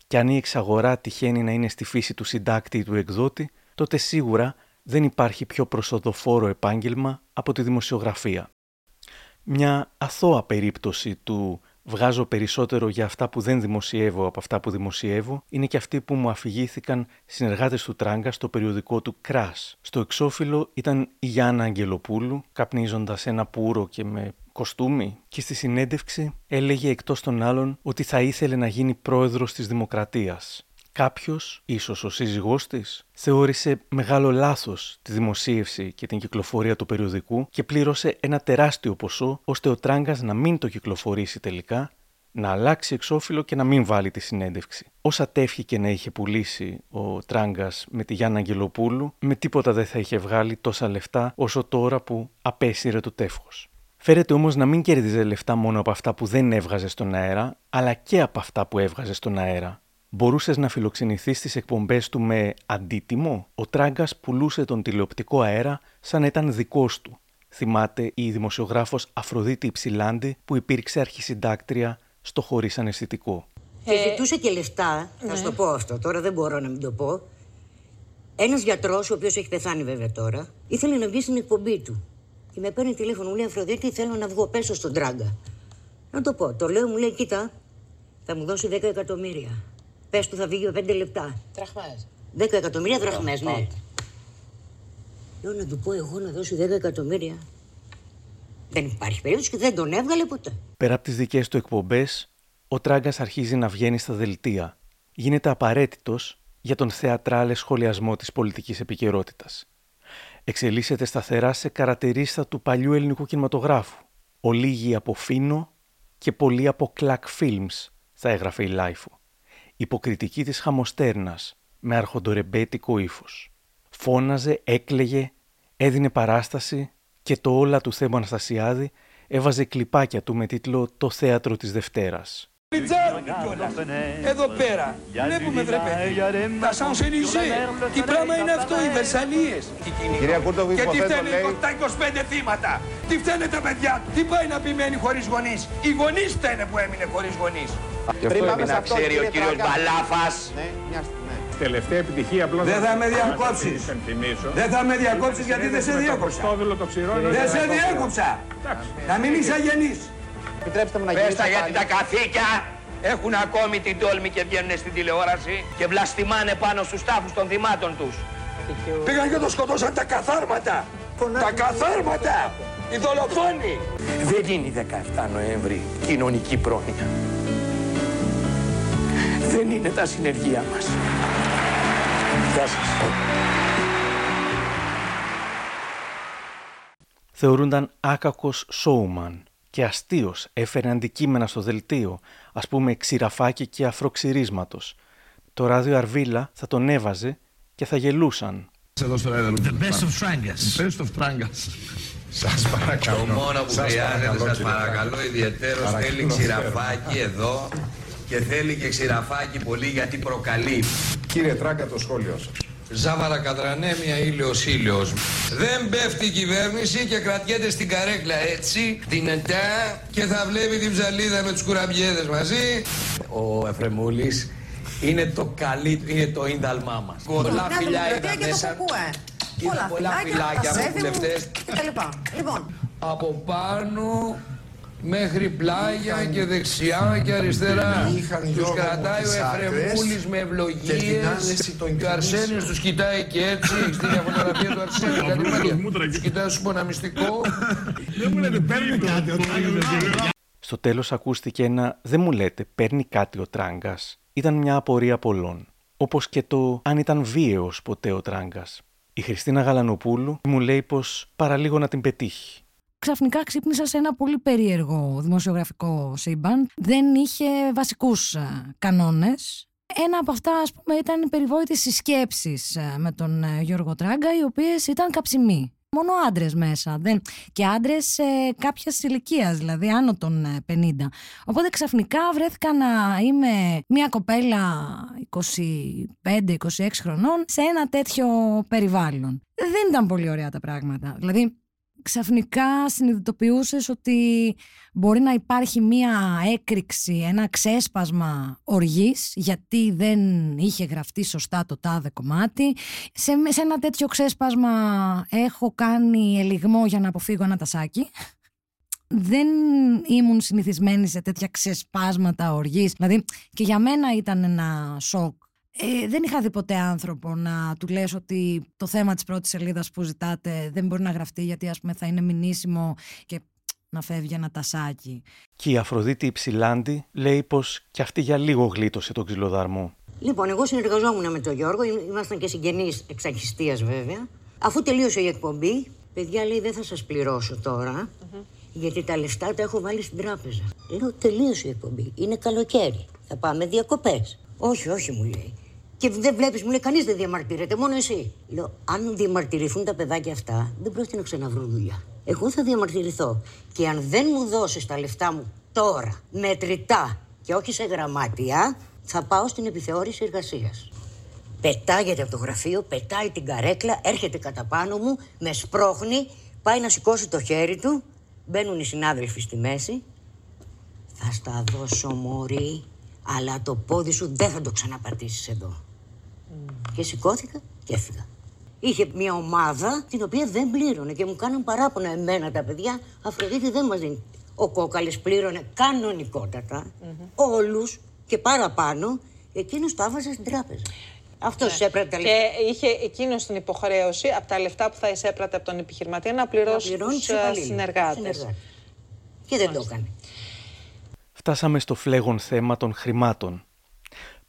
Και αν η εξαγορά τυχαίνει να είναι στη φύση του συντάκτη ή του εκδότη, τότε σίγουρα δεν υπάρχει πιο προσοδοφόρο επάγγελμα από τη δημοσιογραφία. Μια αθώα περίπτωση του βγάζω περισσότερο για αυτά που δεν δημοσιεύω από αυτά που δημοσιεύω είναι και αυτοί που μου αφηγήθηκαν συνεργάτες του Τράγκα στο περιοδικό του Κράς. Στο εξώφυλλο ήταν η Γιάννα Αγγελοπούλου, καπνίζοντας ένα πουρο και με κοστούμι και στη συνέντευξη έλεγε εκτός των άλλων ότι θα ήθελε να γίνει πρόεδρος της Δημοκρατίας. Κάποιος, ίσως ο σύζυγός της, θεώρησε μεγάλο λάθος τη δημοσίευση και την κυκλοφορία του περιοδικού και πλήρωσε ένα τεράστιο ποσό ώστε ο Τράγκας να μην το κυκλοφορήσει τελικά, να αλλάξει εξώφυλλο και να μην βάλει τη συνέντευξη. Όσα τεύχη και να είχε πουλήσει ο Τράγκας με τη Γιάννα Αγγελοπούλου, με τίποτα δεν θα είχε βγάλει τόσα λεφτά όσο τώρα που απέσυρε το τεύχος. Φέρεται όμως να μην κέρδιζε λεφτά μόνο από αυτά που δεν έβγαζε στον αέρα, αλλά και από αυτά που έβγαζε στον αέρα μπορούσες να φιλοξενηθείς στις εκπομπές του με αντίτιμο; Ο Τράγκας πουλούσε τον τηλεοπτικό αέρα σαν ήταν δικός του. θυμάται η δημοσιογράφος Αφροδίτη Υψηλάντη που υπήρξε αρχισυντάκτρια στο χωρίς αναισθητικό. Και ζητούσε και λεφτά, θα σου το πω αυτό, τώρα δεν μπορώ να μην το πω. Ένας γιατρός, ο οποίος έχει πεθάνει βέβαια τώρα, ήθελε να βγει στην εκπομπή του. Και με παίρνει τηλέφωνο, μου λέει Αφροδίτη, θέλω να βγω πέσω στον τράγκα. Να το πω, το λέω, μου λέει, κοίτα, θα μου δώσει 10 εκατομμύρια. Πες του θα βγει με 5 λεπτά. Τραχμές. 10 εκατομμύρια δραχμές, ναι. Λέω να του πω εγώ να δώσει 10 εκατομμύρια. Δεν υπάρχει περίπτωση και δεν τον έβγαλε ποτέ. Πέρα από τις δικές του εκπομπές, ο Τράγκας αρχίζει να βγαίνει στα δελτία. Γίνεται απαραίτητος για τον θεατράλε σχολιασμό της πολιτικής επικαιρότητας. Εξελίσσεται σταθερά σε καρατερίστα του παλιού ελληνικού κινηματογράφου. Ολίγοι από Φίνο και πολλοί από Κλακ Films, θα έγραφε η LiFO. Υποκριτική της χαμοστέρνας, με αρχοντορεμπέτικο ύφος. Φώναζε, έκλεγε, έδινε παράσταση και το όλα του θέμα Αναστασιάδη έβαζε κλιπάκια του με τίτλο «Το θέατρο της Δευτέρας». Εδώ πέρα, βλέπουμε βρε παιδί, τα Σανσελιζέ, τι πράγμα είναι αυτό, οι Βερσαλίες; Κυρία Κούρτοβη, Και τι υποθέτω, φταίνε λέει- τα 25 θύματα, τι φταίνε τα παιδιά; Του, τι πάει να πει μένει χωρίς γονείς; Οι γονείς φταίνε που έμεινε χωρίς γονείς. Γι' αυτό έμεινε να ξέρει ο κύριος Μπαλάφας. Ναι, μια Τελευταία επιτυχία απλώς Δεν θα με να σας διακόψεις. υπενθυμίσω. Δεν θα με διακόψεις γιατί δεν σε Με το διέκοψα. Χριστόδουλο το ξηρό είναι Δεν το σε δέκοψα. διέκοψα. Να μην είσαι αγενής. Επιτρέψτε μου να Πες γυρίσω τα γιατί πάλι. τα καθήκια έχουν ακόμη την τόλμη και βγαίνουν στην τηλεόραση και βλαστημάνε πάνω στους τάφους των θυμάτων τους. Πήγαν και το σκοτώσαν τα καθάρματα. Τα καθάρματα. Οι δολοφόνοι. Δεν γίνει 17 Νοέμβρη κοινωνική πρόνοια. Δεν είναι τα συνεργεία μας. Γεια σας. θεωρούνταν άκακος σόουμαν και αστείος έφερε αντικείμενα στο δελτίο, ας πούμε ξηραφάκι και αφροξυρίσματος. Το ράδιο Αρβίλα θα τον έβαζε και θα γελούσαν. Εδώ στο έδρα. The best of Strangas. Best of Strangas. Σας παρακαλώ. Το μόνο που Σας χρειάζεται, παρακαλώ, σας κύριε παρακαλώ Τράγκα. ιδιαίτερος, Παρακαλώ, θέλει κύριε ξηραφάκι εδώ και θέλει και ξηραφάκι πολύ γιατί προκαλεί. Κύριε Τράγκα, το σχόλιο σας. Ζάβαρα κατρανέμια ήλιος ήλιος. Δεν πέφτει η κυβέρνηση και κρατιέται στην καρέκλα έτσι, δυνατά και θα βλέπει την ψαλίδα με τους κουραμπιέδες μαζί. Ο Εφρεμούλης είναι το καλή, είναι το ίνταλμά μας. Πολλά φιλιά είδα μέσα. Είδα πολλά φυλάκια από βουλευτές. Λοιπόν. Από πάνω μέχρι πλάγια και δεξιά και αριστερά. Είχαν Τους Γιώργο κρατάει ο τις άκρες Εφρεμούλης με και την ευλογίες άνεση των και ο Αρσένιος κινήσεων. τους κοιτάει και έτσι στη φωτογραφία του Αρσένιου. Ο Κάτι Βρούτος μάτια. μούτρα Τους κοιτάει σου πω ένα μυστικό. Δεν μου λέτε, παίρνει κάτι ο Τράγκας. Στο τέλος ακούστηκε ένα «Δεν μου λέτε, παίρνει κάτι ο Τράγκας». Ήταν μια απορία πολλών. Όπως και το «Αν ήταν βίαιος ποτέ ο Τράγκας». Η Χριστίνα Γαλανοπούλου μου λέει πως παραλίγο να την πετύχει. Ξαφνικά ξύπνησα σε ένα πολύ περίεργο δημοσιογραφικό σύμπαν. Δεν είχε βασικούς ε, κανόνες. Ένα από αυτά, ας πούμε, ήταν οι περιβόητες συσκέψεις ε, με τον ε, Γιώργο Τράγκα, οι οποίες ήταν καψιμοί. Μόνο άντρες μέσα. Δεν... Και άντρες ε, κάποιας ηλικίας, δηλαδή άνω των ε, 50. Οπότε ξαφνικά βρέθηκα να είμαι μια κοπέλα 25-26 χρονών σε ένα τέτοιο περιβάλλον. Δεν ήταν πολύ ωραία τα πράγματα. Δηλαδή, ξαφνικά συνειδητοποιούσες ότι μπορεί να υπάρχει μία έκρηξη, ένα ξέσπασμα οργής γιατί δεν είχε γραφτεί σωστά το τάδε κομμάτι. Σε, σε ένα τέτοιο ξέσπασμα έχω κάνει ελιγμό για να αποφύγω ένα τασάκι. Δεν ήμουν συνηθισμένη σε τέτοια ξεσπάσματα οργής. Δηλαδή και για μένα ήταν ένα σοκ ε, δεν είχα δει ποτέ άνθρωπο να του λες ότι το θέμα της πρώτης σελίδας που ζητάτε δεν μπορεί να γραφτεί γιατί ας πούμε θα είναι μηνύσιμο και να φεύγει ένα τασάκι. Και η Αφροδίτη Υψηλάντη λέει πως κι αυτή για λίγο γλίτωσε τον ξυλοδαρμό. Λοιπόν, εγώ συνεργαζόμουν με τον Γιώργο, ήμ- ήμασταν και συγγενείς εξ αρχιστίας βέβαια. Αφού τελείωσε η εκπομπή, παιδιά λέει δεν θα σας πληρώσω τώρα, γιατί τα λεφτά τα έχω βάλει στην τράπεζα. Λέω τελείωσε η εκπομπή, είναι καλοκαίρι, θα πάμε διακοπές. Όχι, όχι μου λέει. Και δεν βλέπεις, μου λέει, κανείς δεν διαμαρτύρεται, μόνο εσύ. Λέω, αν διαμαρτυρηθούν τα παιδάκια αυτά, δεν πρόκειται να ξαναβρούν δουλειά. Εγώ θα διαμαρτυρηθώ. Και αν δεν μου δώσεις τα λεφτά μου τώρα, μετρητά και όχι σε γραμμάτια, θα πάω στην επιθεώρηση εργασίας. Πετάγεται από το γραφείο, πετάει την καρέκλα, έρχεται κατά πάνω μου, με σπρώχνει, Πάει να σηκώσει το χέρι του, μπαίνουν οι συνάδελφοι στη μέση. Θα στα δώσω μωρή, αλλά το πόδι σου δεν θα το ξαναπατήσεις εδώ. Και σηκώθηκα και έφυγα. Είχε μια ομάδα την οποία δεν πλήρωνε και μου κάνουν παράπονα εμένα τα παιδιά. Αφροδίτη δεν μας δίνει. Ο Κόκαλης πλήρωνε κανονικότατα όλους και παραπάνω. Εκείνος το άβαζε στην τράπεζα. Αυτός Ναι. έπρεπε τα λεφτά. Και είχε εκείνος την υποχρέωση από τα λεφτά που θα εισέπρατε από τον επιχειρηματία να πληρώσει πληρώνει τους τους υπαλλήλους, συνεργάτες. συνεργάτες. Και δεν το έκανε. Φτάσαμε στο φλέγον θέμα των χρημάτων.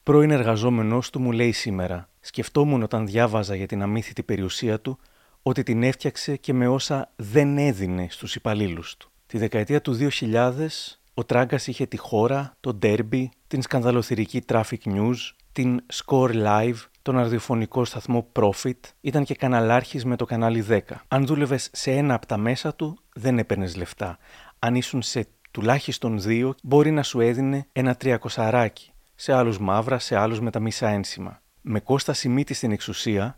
Πρώην εργαζόμενός του μου λέει σήμερα «Σκεφτόμουν όταν διάβαζα για την αμύθιτη περιουσία του ότι την έφτιαξε και με όσα δεν έδινε στους υπαλλήλους του». Τη δεκαετία του 2000 ο Τράγκας είχε τη χώρα, το Derby, την σκανδαλοθυρική Traffic News, την Score Live, τον ραδιοφωνικό σταθμό Profit, ήταν και καναλάρχης με το κανάλι 10. Αν δούλευες σε ένα από τα μέσα του, δεν έπαιρνες λεφτά. Αν ήσουν σε τουλάχιστον δύο, μπορεί να σου έδινε ένα τριακοσαράκι. Σε άλλους μαύρα, σε άλλους με τα μισά ένσημα. Με Κώστα Σιμίτη στην εξουσία,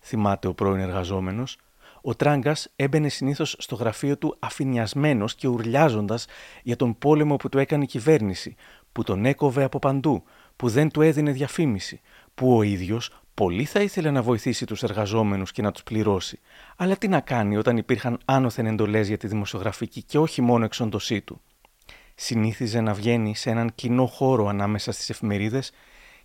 θυμάται ο πρώην εργαζόμενος, ο Τράγκας έμπαινε συνήθως στο γραφείο του αφηνιασμένο και ουρλιάζοντας για τον πόλεμο που του έκανε η κυβέρνηση, που τον έκοβε από παντού, που δεν του έδινε διαφήμιση, που ο ίδιος πολύ θα ήθελε να βοηθήσει τους εργαζόμενους και να τους πληρώσει. Αλλά τι να κάνει όταν υπήρχαν άνωθεν εντολές για τη δημοσιογραφική και όχι μόνο εξοντοσή του. Συνήθιζε να βγαίνει σε έναν κοινό χώρο ανάμεσα στις εφημερίδες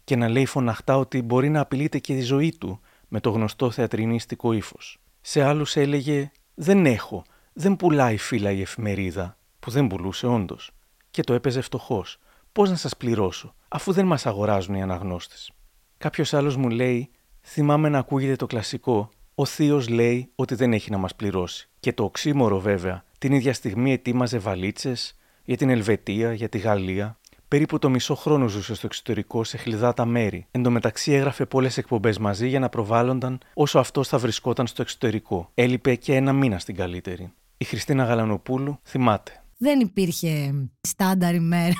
και να λέει φωναχτά ότι μπορεί να απειλείται και η ζωή του με το γνωστό θεατρινίστικο ύφος. Σε άλλους έλεγε Δεν έχω, δεν πουλάει φύλλα η εφημερίδα, που δεν πουλούσε όντως. Και το έπαιζε φτωχός. Πώς να σας πληρώσω, αφού δεν μας αγοράζουν οι αναγνώστες. Κάποιος άλλος μου λέει: Θυμάμαι να ακούγεται το κλασικό. Ο Θείος λέει ότι δεν έχει να μας πληρώσει. Και το οξύμορο, βέβαια, την ίδια στιγμή ετοίμαζε βαλίτσες για την Ελβετία, για τη Γαλλία. Περίπου το μισό χρόνο ζούσε στο εξωτερικό σε χλιδάτα μέρη. Εν τω μεταξύ έγραφε πολλές εκπομπές μαζί για να προβάλλονταν όσο αυτός θα βρισκόταν στο εξωτερικό. Έλειπε και ένα μήνα στην καλύτερη. Η Χριστίνα Γαλανοπούλου θυμάται. Δεν υπήρχε στάνταρ ημέρα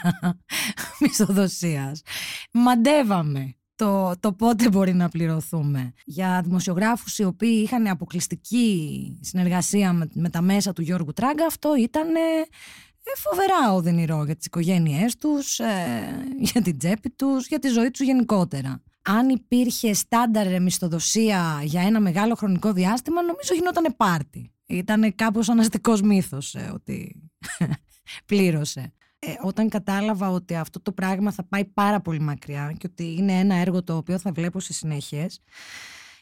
μισθοδοσίας. Μαντεύαμε το, το πότε μπορεί να πληρωθούμε. Για δημοσιογράφους οι οποίοι είχαν αποκλειστική συνεργασία με, με τα μέσα του Γιώργου Τράγκα, αυτό ήταν ε, φοβερά οδυνηρό για τις οικογένειές τους, ε, για την τσέπη τους, για τη ζωή τους γενικότερα. Αν υπήρχε στάνταρ μισθοδοσία για ένα μεγάλο χρονικό διάστημα, νομίζω γινόταν πάρτι. Ήταν κάπως αναστικός μύθος ε, ότι πλήρωσε. Ε, όταν κατάλαβα ότι αυτό το πράγμα θα πάει πάρα πολύ μακριά και ότι είναι ένα έργο το οποίο θα βλέπω σε συνέχειες,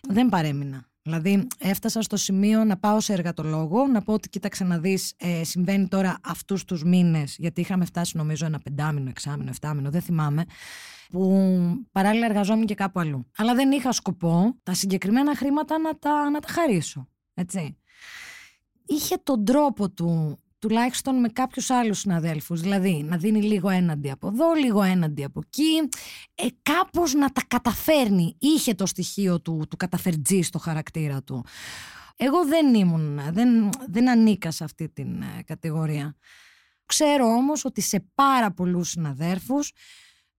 δεν παρέμεινα. Δηλαδή έφτασα στο σημείο να πάω σε εργατολόγο, να πω ότι κοίταξε να δεις, ε, συμβαίνει τώρα αυτούς τους μήνες, γιατί είχαμε φτάσει νομίζω ένα πεντάμινο, εξάμινο, εφτάμινο, δεν θυμάμαι, που παράλληλα εργαζόμουν και κάπου αλλού. Αλλά δεν είχα σκοπό τα συγκεκριμένα χρήματα να τα, να τα χαρίσω, έτσι. Είχε τον τρόπο του τουλάχιστον με κάποιους άλλους συναδέλφους, δηλαδή να δίνει λίγο έναντι από εδώ, λίγο έναντι από εκεί, ε, κάπως να τα καταφέρνει. Είχε το στοιχείο του, του καταφερτζή στο χαρακτήρα του. Εγώ δεν ήμουν, δεν, δεν ανήκα σε αυτή την ε, κατηγορία. Ξέρω όμως ότι σε πάρα πολλούς συναδέρφους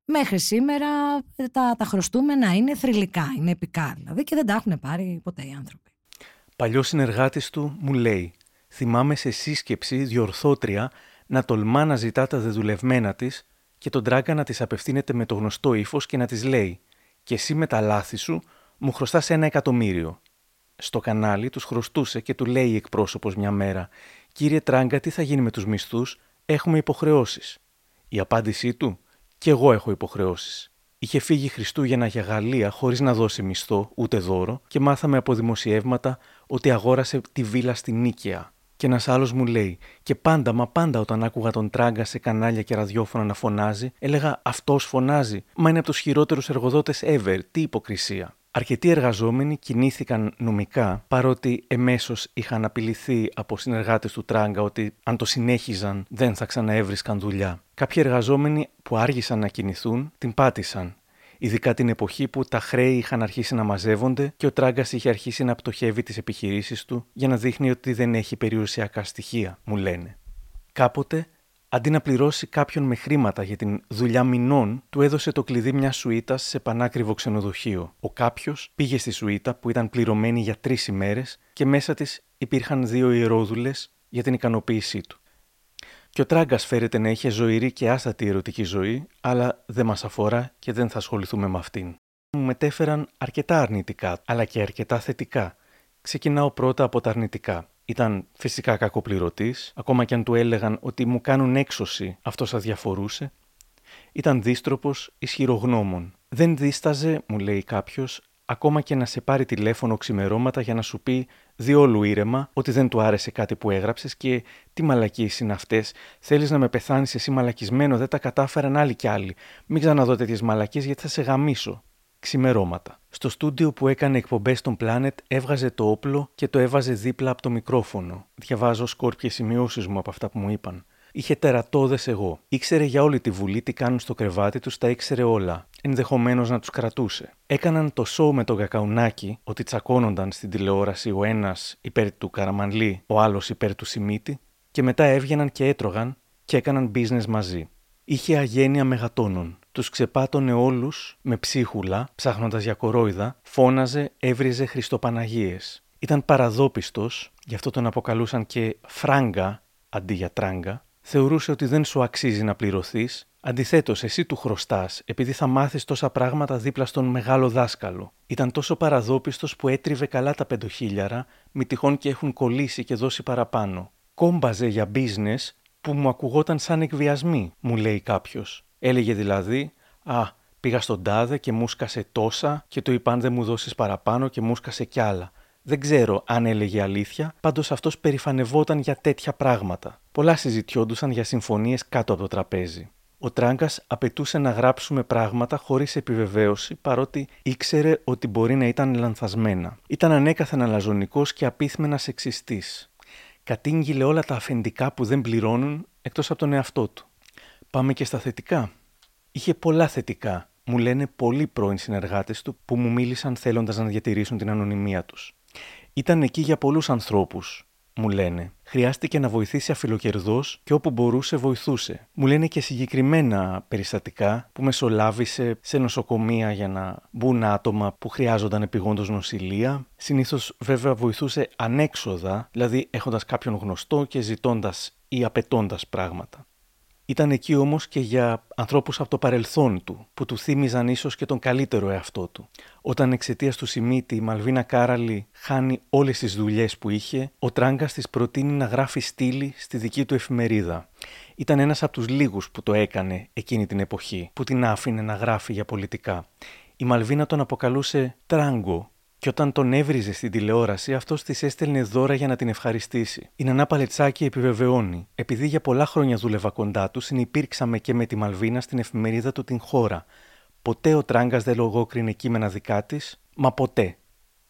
μέχρι σήμερα ε, τα, τα χρωστούμενα είναι θρηλυκά, είναι επικά δηλαδή και δεν τα έχουν πάρει ποτέ οι άνθρωποι. Παλιός συνεργάτης του μου λέει: Θυμάμαι σε σύσκεψη διορθώτρια να τολμά να ζητά τα δεδουλευμένα της και τον τράγκα να της απευθύνεται με το γνωστό ύφος και να της λέει: Και εσύ με τα λάθη σου μου χρωστάς ένα εκατομμύριο. Στο κανάλι τους χρωστούσε και του λέει η εκπρόσωπος μια μέρα: Κύριε Τράγκα, τι θα γίνει με τους μισθούς, έχουμε υποχρεώσεις. Η απάντησή του: Κι εγώ έχω υποχρεώσεις. Είχε φύγει Χριστούγεννα για Γαλλία χωρίς να δώσει μισθό ούτε δώρο και μάθαμε από δημοσιεύματα ότι αγόρασε τη βίλα στη Νίκαια. Και ένας άλλος μου λέει: Και πάντα, μα πάντα όταν άκουγα τον τράγκα σε κανάλια και ραδιόφωνα να φωνάζει, έλεγα Αυτός φωνάζει. Μα είναι από τους χειρότερους εργοδότες ever. Τι υποκρισία. Αρκετοί εργαζόμενοι κινήθηκαν νομικά, παρότι εμέσως είχαν απειληθεί από συνεργάτες του Τράγκα ότι αν το συνέχιζαν δεν θα ξαναέβρισκαν δουλειά. Κάποιοι εργαζόμενοι που άργησαν να κινηθούν την πάτησαν. Ειδικά την εποχή που τα χρέη είχαν αρχίσει να μαζεύονται και ο Τράγκας είχε αρχίσει να πτωχεύει τις επιχειρήσεις του για να δείχνει ότι δεν έχει περιουσιακά στοιχεία, μου λένε. Κάποτε Αντί να πληρώσει κάποιον με χρήματα για την δουλειά μηνών, του έδωσε το κλειδί μιας σουίτας σε πανάκριβο ξενοδοχείο. Ο κάποιος πήγε στη σουίτα που ήταν πληρωμένη για τρεις ημέρες και μέσα της υπήρχαν δύο ιερόδουλες για την ικανοποίησή του. Και ο Τράγκας φέρεται να είχε ζωηρή και άστατη ερωτική ζωή, αλλά δεν μας αφορά και δεν θα ασχοληθούμε με αυτήν. Μου μετέφεραν αρκετά αρνητικά, αλλά και αρκετά θετικά. Ξεκινάω πρώτα από τα αρνητικά. Ήταν φυσικά κακοπληρωτής, ακόμα και αν του έλεγαν ότι μου κάνουν έξωση, αυτό αδιαφορούσε. Ήταν δίστροπο, ισχυρογνώμων. Δεν δίσταζε, μου λέει κάποιος, ακόμα και να σε πάρει τηλέφωνο ξημερώματα για να σου πει διόλου ήρεμα ότι δεν του άρεσε κάτι που έγραψες και τι μαλακίες είναι αυτές. Θέλεις να με πεθάνεις εσύ μαλακισμένο, δεν τα κατάφεραν άλλοι κι άλλοι. Μην ξαναδώ τέτοιες μαλακίες γιατί θα σε γαμίσω. Ξημερώματα. Στο στούντιο που έκανε εκπομπές στον Planet έβγαζε το όπλο και το έβαζε δίπλα από το μικρόφωνο. Διαβάζω σκόρπιε σημειώσεις μου από αυτά που μου είπαν. Είχε τερατώδες εγώ. Ήξερε για όλη τη βουλή τι κάνουν στο κρεβάτι τους, τα ήξερε όλα. Ενδεχομένως να τους κρατούσε. Έκαναν το σοου με τον Κακαουνάκη ότι τσακώνονταν στην τηλεόραση ο ένας υπέρ του Καραμανλή, ο άλλος υπέρ του Σιμίτη, και μετά έβγαιναν και έτρωγαν και έκαναν business μαζί. Είχε αγένεια μεγατόνων. Τους ξεπάτωνε όλους με ψίχουλα, ψάχνοντας για κορόιδα, φώναζε, έβριζε Χριστοπαναγίες. Ήταν παραδόπιστος, γι' αυτό τον αποκαλούσαν και φράγκα αντί για τράγκα, θεωρούσε ότι δεν σου αξίζει να πληρωθείς. Αντιθέτως, εσύ του χρωστάς, επειδή θα μάθεις τόσα πράγματα δίπλα στον μεγάλο δάσκαλο. Ήταν τόσο παραδόπιστος που έτριβε καλά τα πεντοχίλιαρα, μη τυχόν και έχουν κολλήσει και δώσει παραπάνω. Κόμπαζε για business που μου ακουγόταν σαν εκβιασμοί, μου λέει κάποιος. Έλεγε δηλαδή, Α, πήγα στον τάδε και μου σκασε τόσα και το είπαν δεν μου δώσεις παραπάνω και μου σκασε κι άλλα. Δεν ξέρω αν έλεγε αλήθεια, πάντως αυτός περηφανευόταν για τέτοια πράγματα. Πολλά συζητιόντουσαν για συμφωνίες κάτω από το τραπέζι. Ο Τράγκας απαιτούσε να γράψουμε πράγματα χωρίς επιβεβαίωση, παρότι ήξερε ότι μπορεί να ήταν λανθασμένα. Ήταν ανέκαθεν αλαζονικός και απίθμενα σεξιστής. Κατήγγειλε όλα τα αφεντικά που δεν πληρώνουν εκτός από τον εαυτό του. Πάμε και στα θετικά. Είχε πολλά θετικά, μου λένε πολλοί πρώην συνεργάτες του που μου μίλησαν θέλοντας να διατηρήσουν την ανωνυμία τους. Ήταν εκεί για πολλούς ανθρώπους, μου λένε. Χρειάστηκε να βοηθήσει αφιλοκερδός και όπου μπορούσε βοηθούσε. Μου λένε και συγκεκριμένα περιστατικά που μεσολάβησε σε νοσοκομεία για να μπουν άτομα που χρειάζονταν επιγόντως νοσηλεία. Συνήθως βέβαια βοηθούσε ανέξοδα, δηλαδή έχοντας κάποιον γνωστό και ζητώντας ή απαιτώντας πράγματα. Ήταν εκεί όμως και για ανθρώπους από το παρελθόν του, που του θύμιζαν ίσως και τον καλύτερο εαυτό του. Όταν εξαιτίας του Σιμίτη η Μαλβίνα Κάραλη χάνει όλες τις δουλειές που είχε, ο Τράγκας της προτείνει να γράφει στήλη στη δική του εφημερίδα. Ήταν ένας από τους λίγους που το έκανε εκείνη την εποχή, που την άφηνε να γράφει για πολιτικά. Η Μαλβίνα τον αποκαλούσε Τράγκο και όταν τον έβριζε στην τηλεόραση, αυτός της έστελνε δώρα για να την ευχαριστήσει. Η Νανά Παλετσάκη επιβεβαιώνει: Επειδή για πολλά χρόνια δούλευα κοντά τους, συνεπήρξαμε και με τη Μαλβίνα στην εφημερίδα του την χώρα. Ποτέ ο Τράγκας δεν λογόκρινε κείμενα δικά της, μα ποτέ.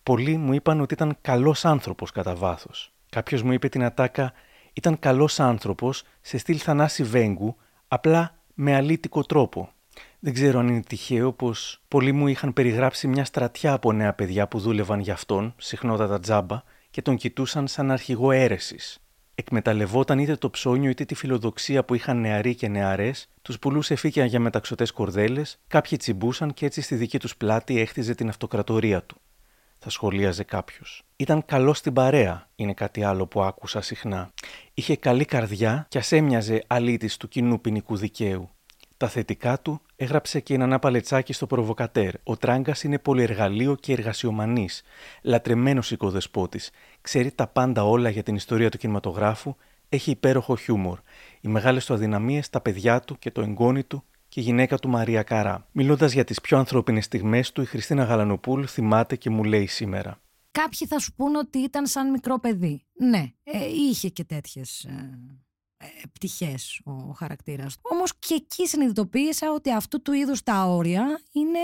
Πολλοί μου είπαν ότι ήταν καλός άνθρωπος κατά βάθος. Κάποιος μου είπε την ατάκα: Ήταν καλός άνθρωπος σε στυλ Θανάση Βέγκου, απλά με αλήτικο τρόπο. Δεν ξέρω αν είναι τυχαίο πως πολλοί μου είχαν περιγράψει μια στρατιά από νέα παιδιά που δούλευαν για αυτόν, συχνότατα τζάμπα, και τον κοιτούσαν σαν αρχηγό αίρεσης. Εκμεταλλευόταν είτε το ψώνιο είτε τη φιλοδοξία που είχαν νεαροί και νεαρές, τους πουλούσε φύκια για μεταξωτές κορδέλες, κάποιοι τσιμπούσαν και έτσι στη δική τους πλάτη έχτιζε την αυτοκρατορία του. Θα σχολίαζε κάποιος. Ήταν καλό στην παρέα, είναι κάτι άλλο που άκουσα συχνά. Είχε καλή καρδιά και α έμοιαζε αλήτης του κοινού ποινικού δικαίου. Τα θετικά του έγραψε και η Νανά Παλετσάκη στο Προβοκατέρ. Ο Τράγκα είναι πολυεργαλείο και εργασιομανής. Λατρεμένος οικοδεσπότης. Ξέρει τα πάντα όλα για την ιστορία του κινηματογράφου. Έχει υπέροχο χιούμορ. Οι μεγάλες του αδυναμίες, τα παιδιά του και το εγγόνι του και η γυναίκα του Μαρία Καρά. Μιλώντας για τις πιο ανθρώπινες στιγμές του, η Χριστίνα Γαλανοπούλου θυμάται και μου λέει σήμερα. Κάποιοι θα σου πούνε ότι ήταν σαν μικρό παιδί. Ναι, ε, είχε και τέτοιες ε, πτυχές ο χαρακτήρας. Όμως και εκεί συνειδητοποίησα ότι αυτού του είδους τα όρια είναι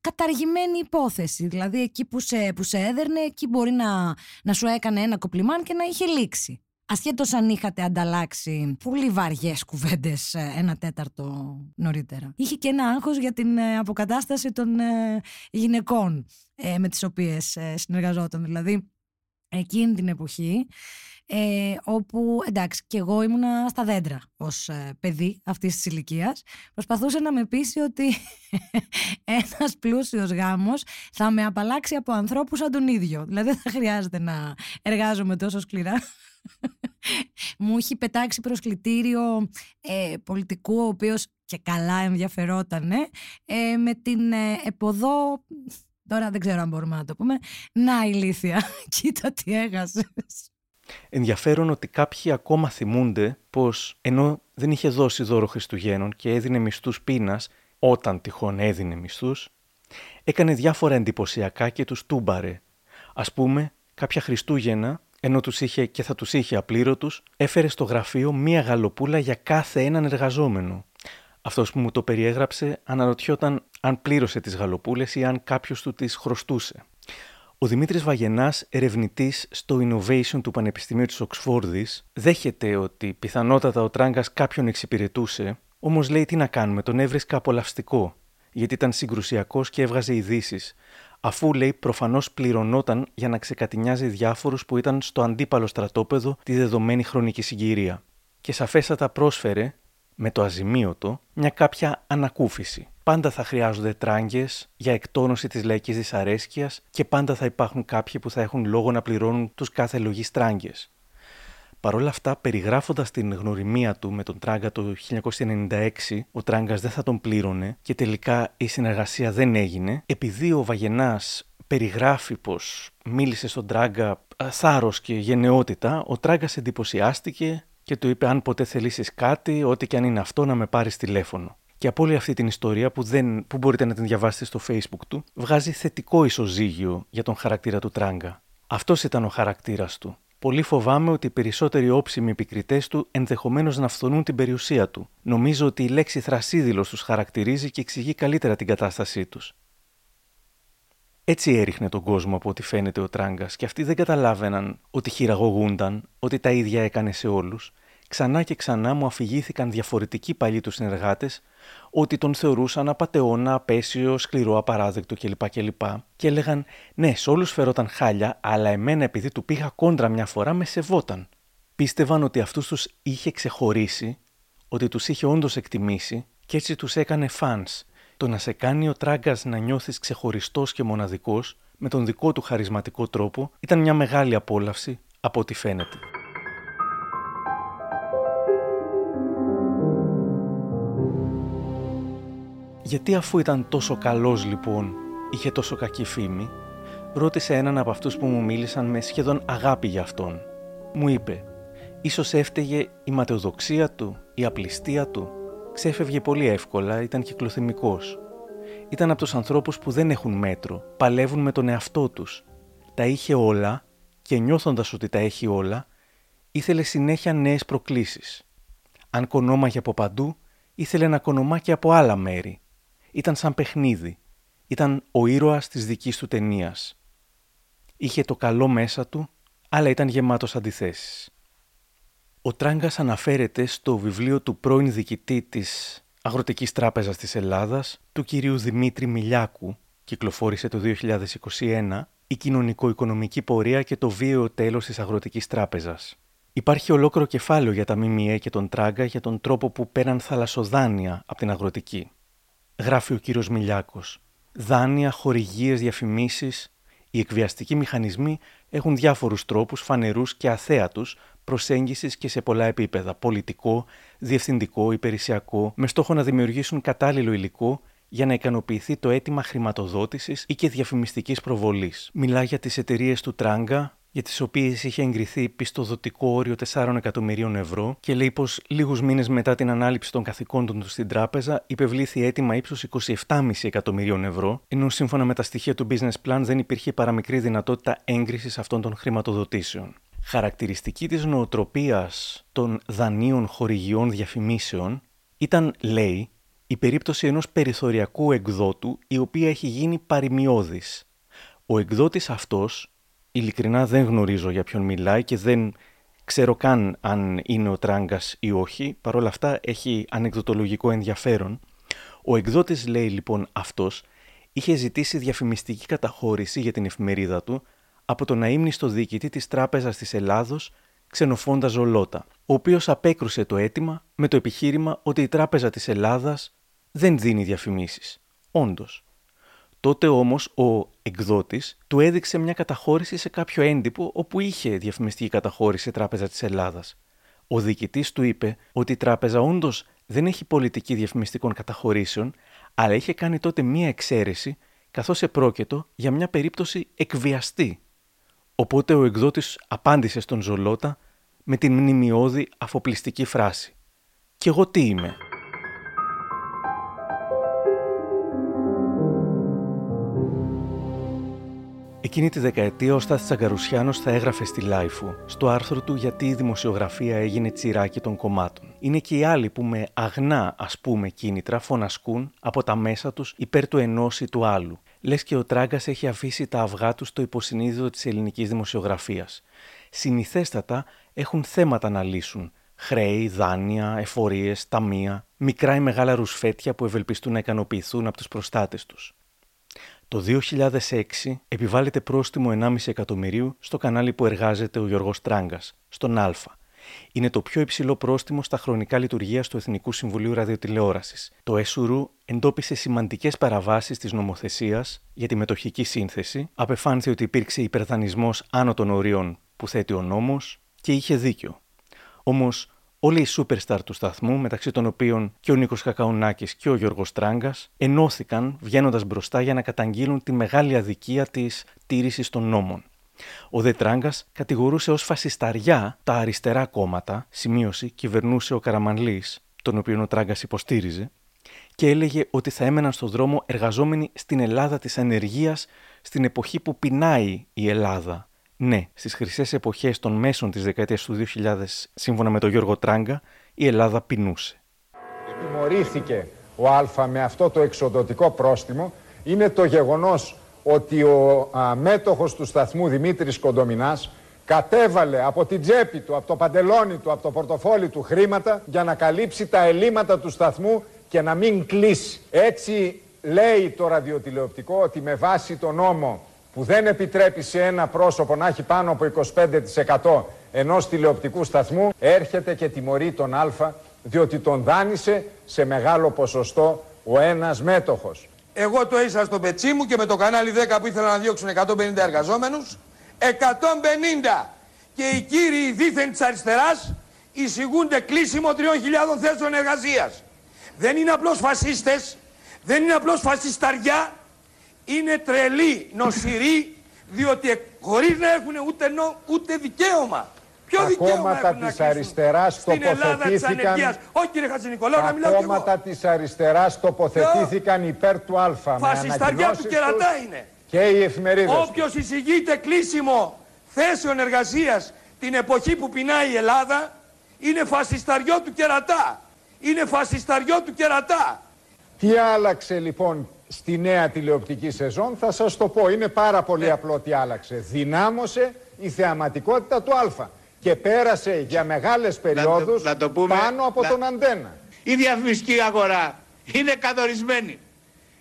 καταργημένη υπόθεση. Δηλαδή εκεί που σε, που σε έδερνε, εκεί μπορεί να, να σου έκανε ένα κοπλιμάν και να είχε λήξει. Ασχέτως αν είχατε ανταλλάξει πολύ βαριές κουβέντες ε, ένα τέταρτο νωρίτερα. Είχε και ένα άγχος για την ε, αποκατάσταση των γυναικών με τις οποίες συνεργαζόταν. Δηλαδή, εκείνη την εποχή ε, όπου εντάξει και εγώ ήμουνα στα δέντρα ως ε, παιδί αυτής της ηλικίας. Προσπαθούσε να με πείσει ότι ένας πλούσιος γάμος θα με απαλλάξει από ανθρώπους σαν τον ίδιο. Δηλαδή δεν θα χρειάζεται να εργάζομαι τόσο σκληρά. Μου έχει πετάξει προσκλητήριο ε, πολιτικού, ο οποίος και καλά ενδιαφερόταν ε, με την ε, εποδό Τώρα δεν ξέρω αν μπορούμε να το πούμε. Να ηλίθεια, κοίτα τι έχασες. Ενδιαφέρον ότι κάποιοι ακόμα θυμούνται πως ενώ δεν είχε δώσει δώρο Χριστουγέννων και έδινε μισθούς πείνας, όταν τυχόν έδινε μισθούς, έκανε διάφορα εντυπωσιακά και τους τούμπαρε. Ας πούμε, κάποια Χριστούγεννα, ενώ τους είχε και θα τους είχε απλήρωτους, έφερε στο γραφείο μία γαλοπούλα για κάθε έναν εργαζόμενο. Αυτός που μου το περιέγραψε αναρωτιόταν αν πλήρωσε τις γαλοπούλες ή αν κάποιος του τις χρωστούσε. Ο Δημήτρης Βαγενάς, ερευνητής στο Innovation του Πανεπιστημίου της Οξφόρδης, δέχεται ότι πιθανότατα ο Τράγκας κάποιον εξυπηρετούσε, όμως λέει τι να κάνουμε, τον έβρισκα απολαυστικό, γιατί ήταν συγκρουσιακός και έβγαζε ειδήσεις, αφού λέει προφανώς πληρωνόταν για να ξεκατηνιάζει διάφορους που ήταν στο αντίπαλο στρατόπεδο τη δεδομένη χρονική συγκυρία. Και σαφέστατα πρόσφερε με το αζημίωτο μια κάποια ανακούφιση. Πάντα θα χρειάζονται τράγκες για εκτόνωση της λαϊκής δυσαρέσκειας και πάντα θα υπάρχουν κάποιοι που θα έχουν λόγο να πληρώνουν τους κάθε λογής τράγκες. Παρ' όλα αυτά, περιγράφοντας την γνωριμία του με τον Τράγκα το 1996, ο Τράγκας δεν θα τον πλήρωνε και τελικά η συνεργασία δεν έγινε, επειδή ο Βαγενάς περιγράφει πως μίλησε στον Τράγκα θάρρος και γενναιότητα, ο Τράγκας εντυπωσιάστηκε και του είπε: Αν ποτέ θελήσεις κάτι, ό,τι και αν είναι αυτό, να με πάρεις τηλέφωνο. Και από όλη αυτή την ιστορία που, δεν, που μπορείτε να την διαβάσετε στο facebook του, βγάζει θετικό ισοζύγιο για τον χαρακτήρα του Τράγκα. Αυτός ήταν ο χαρακτήρας του. Πολύ φοβάμαι ότι οι περισσότεροι όψιμοι επικριτές του ενδεχομένως να φθονούν την περιουσία του. Νομίζω ότι η λέξη θρασίδηλος τους χαρακτηρίζει και εξηγεί καλύτερα την κατάστασή τους. Έτσι έριχνε τον κόσμο από ό,τι φαίνεται ο Τράγκας, και αυτοί δεν καταλάβαιναν ότι χειραγωγούνταν, ότι τα ίδια έκανε σε όλους. Ξανά και ξανά μου αφηγήθηκαν διαφορετικοί παλιοί τους συνεργάτες ότι τον θεωρούσαν απαταιώνα, απέσιο, σκληρό, απαράδεκτο κλπ. κλπ. Και έλεγαν Ναι, σε όλους φερόταν χάλια, αλλά εμένα επειδή του πήγα κόντρα μια φορά με σεβόταν. Πίστευαν ότι αυτούς τους είχε ξεχωρίσει, ότι τους είχε όντως εκτιμήσει και έτσι τους έκανε fans το να σε κάνει ο τράγκας να νιώθεις ξεχωριστός και μοναδικός με τον δικό του χαρισματικό τρόπο ήταν μια μεγάλη απόλαυση από ό,τι φαίνεται. Γιατί αφού ήταν τόσο καλός λοιπόν, είχε τόσο κακή φήμη, ρώτησε έναν από αυτούς που μου μίλησαν με σχεδόν αγάπη για αυτόν. Μου είπε, ίσως έφταιγε η ματαιοδοξία του, η απληστία του, ξέφευγε πολύ εύκολα, ήταν κυκλοθυμικός. Ήταν από τους ανθρώπους που δεν έχουν μέτρο, παλεύουν με τον εαυτό τους. Τα είχε όλα και νιώθοντας ότι τα έχει όλα, ήθελε συνέχεια νέες προκλήσεις. Αν κονόμαγε από παντού, ήθελε να κονομά και από άλλα μέρη. Ήταν σαν παιχνίδι. Ήταν ο ήρωας της δικής του ταινίας. Είχε το καλό μέσα του, αλλά ήταν γεμάτος αντιθέσεις. Ο Τράγκας αναφέρεται στο βιβλίο του πρώην διοικητή της Αγροτικής Τράπεζας της Ελλάδας, του κυρίου Δημήτρη Μιλιάκου, κυκλοφόρησε το 2021, η κοινωνικο-οικονομική πορεία και το βίαιο τέλος της Αγροτικής Τράπεζας. Υπάρχει ολόκληρο κεφάλαιο για τα ΜΜΕ και τον Τράγκα για τον τρόπο που πέραν θαλασσοδάνεια από την αγροτική. Γράφει ο κύριος Μιλιάκος. Δάνεια, χορηγίες, διαφημίσεις. Οι εκβιαστικοί μηχανισμοί έχουν διάφορους τρόπους φανερούς και αθέατους προσέγγισης και σε πολλά επίπεδα, πολιτικό, διευθυντικό, υπηρεσιακό, με στόχο να δημιουργήσουν κατάλληλο υλικό για να ικανοποιηθεί το αίτημα χρηματοδότησης ή και διαφημιστικής προβολής. Μιλά για τις εταιρείες του Τράγκα, για τις οποίες είχε εγκριθεί πιστοδοτικό όριο 4 εκατομμυρίων ευρώ και λέει πως λίγους μήνες μετά την ανάληψη των καθηκόντων του στην τράπεζα υπευλήθη αίτημα ύψους 27,5 εκατομμυρίων ευρώ, ενώ σύμφωνα με τα στοιχεία του business plan δεν υπήρχε παραμικρή δυνατότητα έγκρισης αυτών των χρηματοδοτήσεων. Χαρακτηριστική της νοοτροπίας των δανείων χορηγιών διαφημίσεων ήταν, λέει, η περίπτωση ενός περιθωριακού εκδότου η οποία έχει γίνει παρημιώδης. Ο εκδότης αυτός, ειλικρινά δεν γνωρίζω για ποιον μιλάει και δεν ξέρω καν αν είναι ο Τράγκας ή όχι, παρόλα αυτά έχει ανεκδοτολογικό ενδιαφέρον. Ο εκδότης λέει λοιπόν αυτός είχε ζητήσει διαφημιστική καταχώρηση για την εφημερίδα του από τον αείμνηστο διοικητή της Τράπεζας της Ελλάδος Ξενοφώντα Ζολότα, ο οποίος απέκρουσε το αίτημα με το επιχείρημα ότι η Τράπεζα της Ελλάδας δεν δίνει διαφημίσεις. Όντως. Τότε όμως ο εκδότης του έδειξε μια καταχώρηση σε κάποιο έντυπο όπου είχε διαφημιστική καταχώρηση η Τράπεζα της Ελλάδας. Ο διοικητής του είπε ότι η τράπεζα όντως δεν έχει πολιτική διαφημιστικών καταχωρήσεων, αλλά είχε κάνει τότε μία εξαίρεση καθώς επρόκειτο για μια περίπτωση εκβιαστή. Οπότε ο εκδότης απάντησε στον Ζολώτα με την μνημειώδη αφοπλιστική φράση. «Κι εγώ τι είμαι» Εκείνη τη δεκαετία ο Στάθης Τσαγκαρουσιάνος θα έγραφε στη LiFO, στο άρθρο του «Γιατί η δημοσιογραφία έγινε τσιράκι των κομμάτων». Είναι και οι άλλοι που με αγνά, ας πούμε, κίνητρα φωνασκούν από τα μέσα τους υπέρ του ενός ή του άλλου. Λες και ο Τράγκας έχει αφήσει τα αυγά του στο υποσυνείδητο της ελληνικής δημοσιογραφίας. Συνηθέστατα έχουν θέματα να λύσουν, χρέη, δάνεια, εφορίες, ταμεία, μικρά ή μεγάλα ρουσφέτια που ευελπιστούν να ικανοποιηθούν από τους προστάτες τους. Το 2006 επιβάλλεται πρόστιμο 1,5 εκατομμυρίου στο κανάλι που εργάζεται ο Γιώργος Τράγκας, στον Α. Είναι το πιο υψηλό πρόστιμο στα χρονικά λειτουργία του Εθνικού Συμβουλίου Ραδιοτηλεόρασης. Το ΕΣΟΥΡΟΥ εντόπισε σημαντικές παραβάσεις της νομοθεσίας για τη μετοχική σύνθεση, απεφάνθη ότι υπήρξε υπερδανισμό άνω των ορίων που θέτει ο νόμος και είχε δίκιο. Όμως, Όλοι οι superstar του σταθμού, μεταξύ των οποίων και ο Νίκος Κακαουνάκης και ο Γιώργος Τράγκας, ενώθηκαν βγαίνοντας μπροστά για να καταγγείλουν τη μεγάλη αδικία της τήρησης των νόμων. Ο Δε Τράγκας κατηγορούσε ως φασισταριά τα αριστερά κόμματα, σημείωση κυβερνούσε ο Καραμανλή, τον οποίο ο Τράγκας υποστήριζε, και έλεγε ότι θα έμεναν στον δρόμο εργαζόμενοι στην Ελλάδα της ανεργίας στην εποχή που πεινάει η Ελλάδα ναι, στις χρυσές εποχές των μέσων της δεκαετίας του 2000, σύμφωνα με τον Γιώργο Τράγκα, η Ελλάδα πεινούσε. Τιμωρήθηκε ο Α με αυτό το εξοδοτικό πρόστιμο είναι το γεγονός ότι ο α, μέτοχος του σταθμού Δημήτρης Κοντομινάς κατέβαλε από την τσέπη του, από το παντελόνι του, από το πορτοφόλι του χρήματα για να καλύψει τα ελλείμματα του σταθμού και να μην κλείσει. Έτσι λέει το ραδιοτηλεοπτικό ότι με βάση τον νόμο που δεν επιτρέπει σε ένα πρόσωπο να έχει πάνω από 25% ενός τηλεοπτικού σταθμού έρχεται και τιμωρεί τον Α διότι τον δάνεισε σε μεγάλο ποσοστό ο ένας μέτοχος. Εγώ το ίσα στο πετσί μου και με το κανάλι 10 που ήθελα να διώξουν 150 εργαζόμενους 150 και οι κύριοι δίθεν της αριστεράς εισηγούνται κλείσιμο 3.000 θέσεων εργασίας. Δεν είναι απλώς φασίστες, δεν είναι απλώς φασισταριά, είναι τρελοί, νοσηροί, διότι χωρίς να έχουν ούτε, νο, ούτε δικαίωμα. Ποιο τα δικαίωμα κόμματα της αριστεράς τοποθετήθηκαν... Όχι κύριε Χατζηνικολάου, να μιλάω Τα κόμματα της αριστεράς τοποθετήθηκαν υπέρ του Α. Φασισταριά τους κερατά είναι. Και οι εφημερίδες Όποιος εισηγείται κλείσιμο θέσεων εργασίας την εποχή που πεινάει η Ελλάδα είναι φασισταριό του κερατά. Είναι φασισταριό του κερατά. Τι άλλαξε λοιπόν στη νέα τηλεοπτική σεζόν, θα σας το πω. Είναι πάρα πολύ Ναι. απλό τι άλλαξε. Δυνάμωσε η θεαματικότητα του Α και πέρασε για μεγάλες περιόδους να το πούμε- πάνω από να- τον αντένα. Η διαφημιστική αγορά είναι καθορισμένη.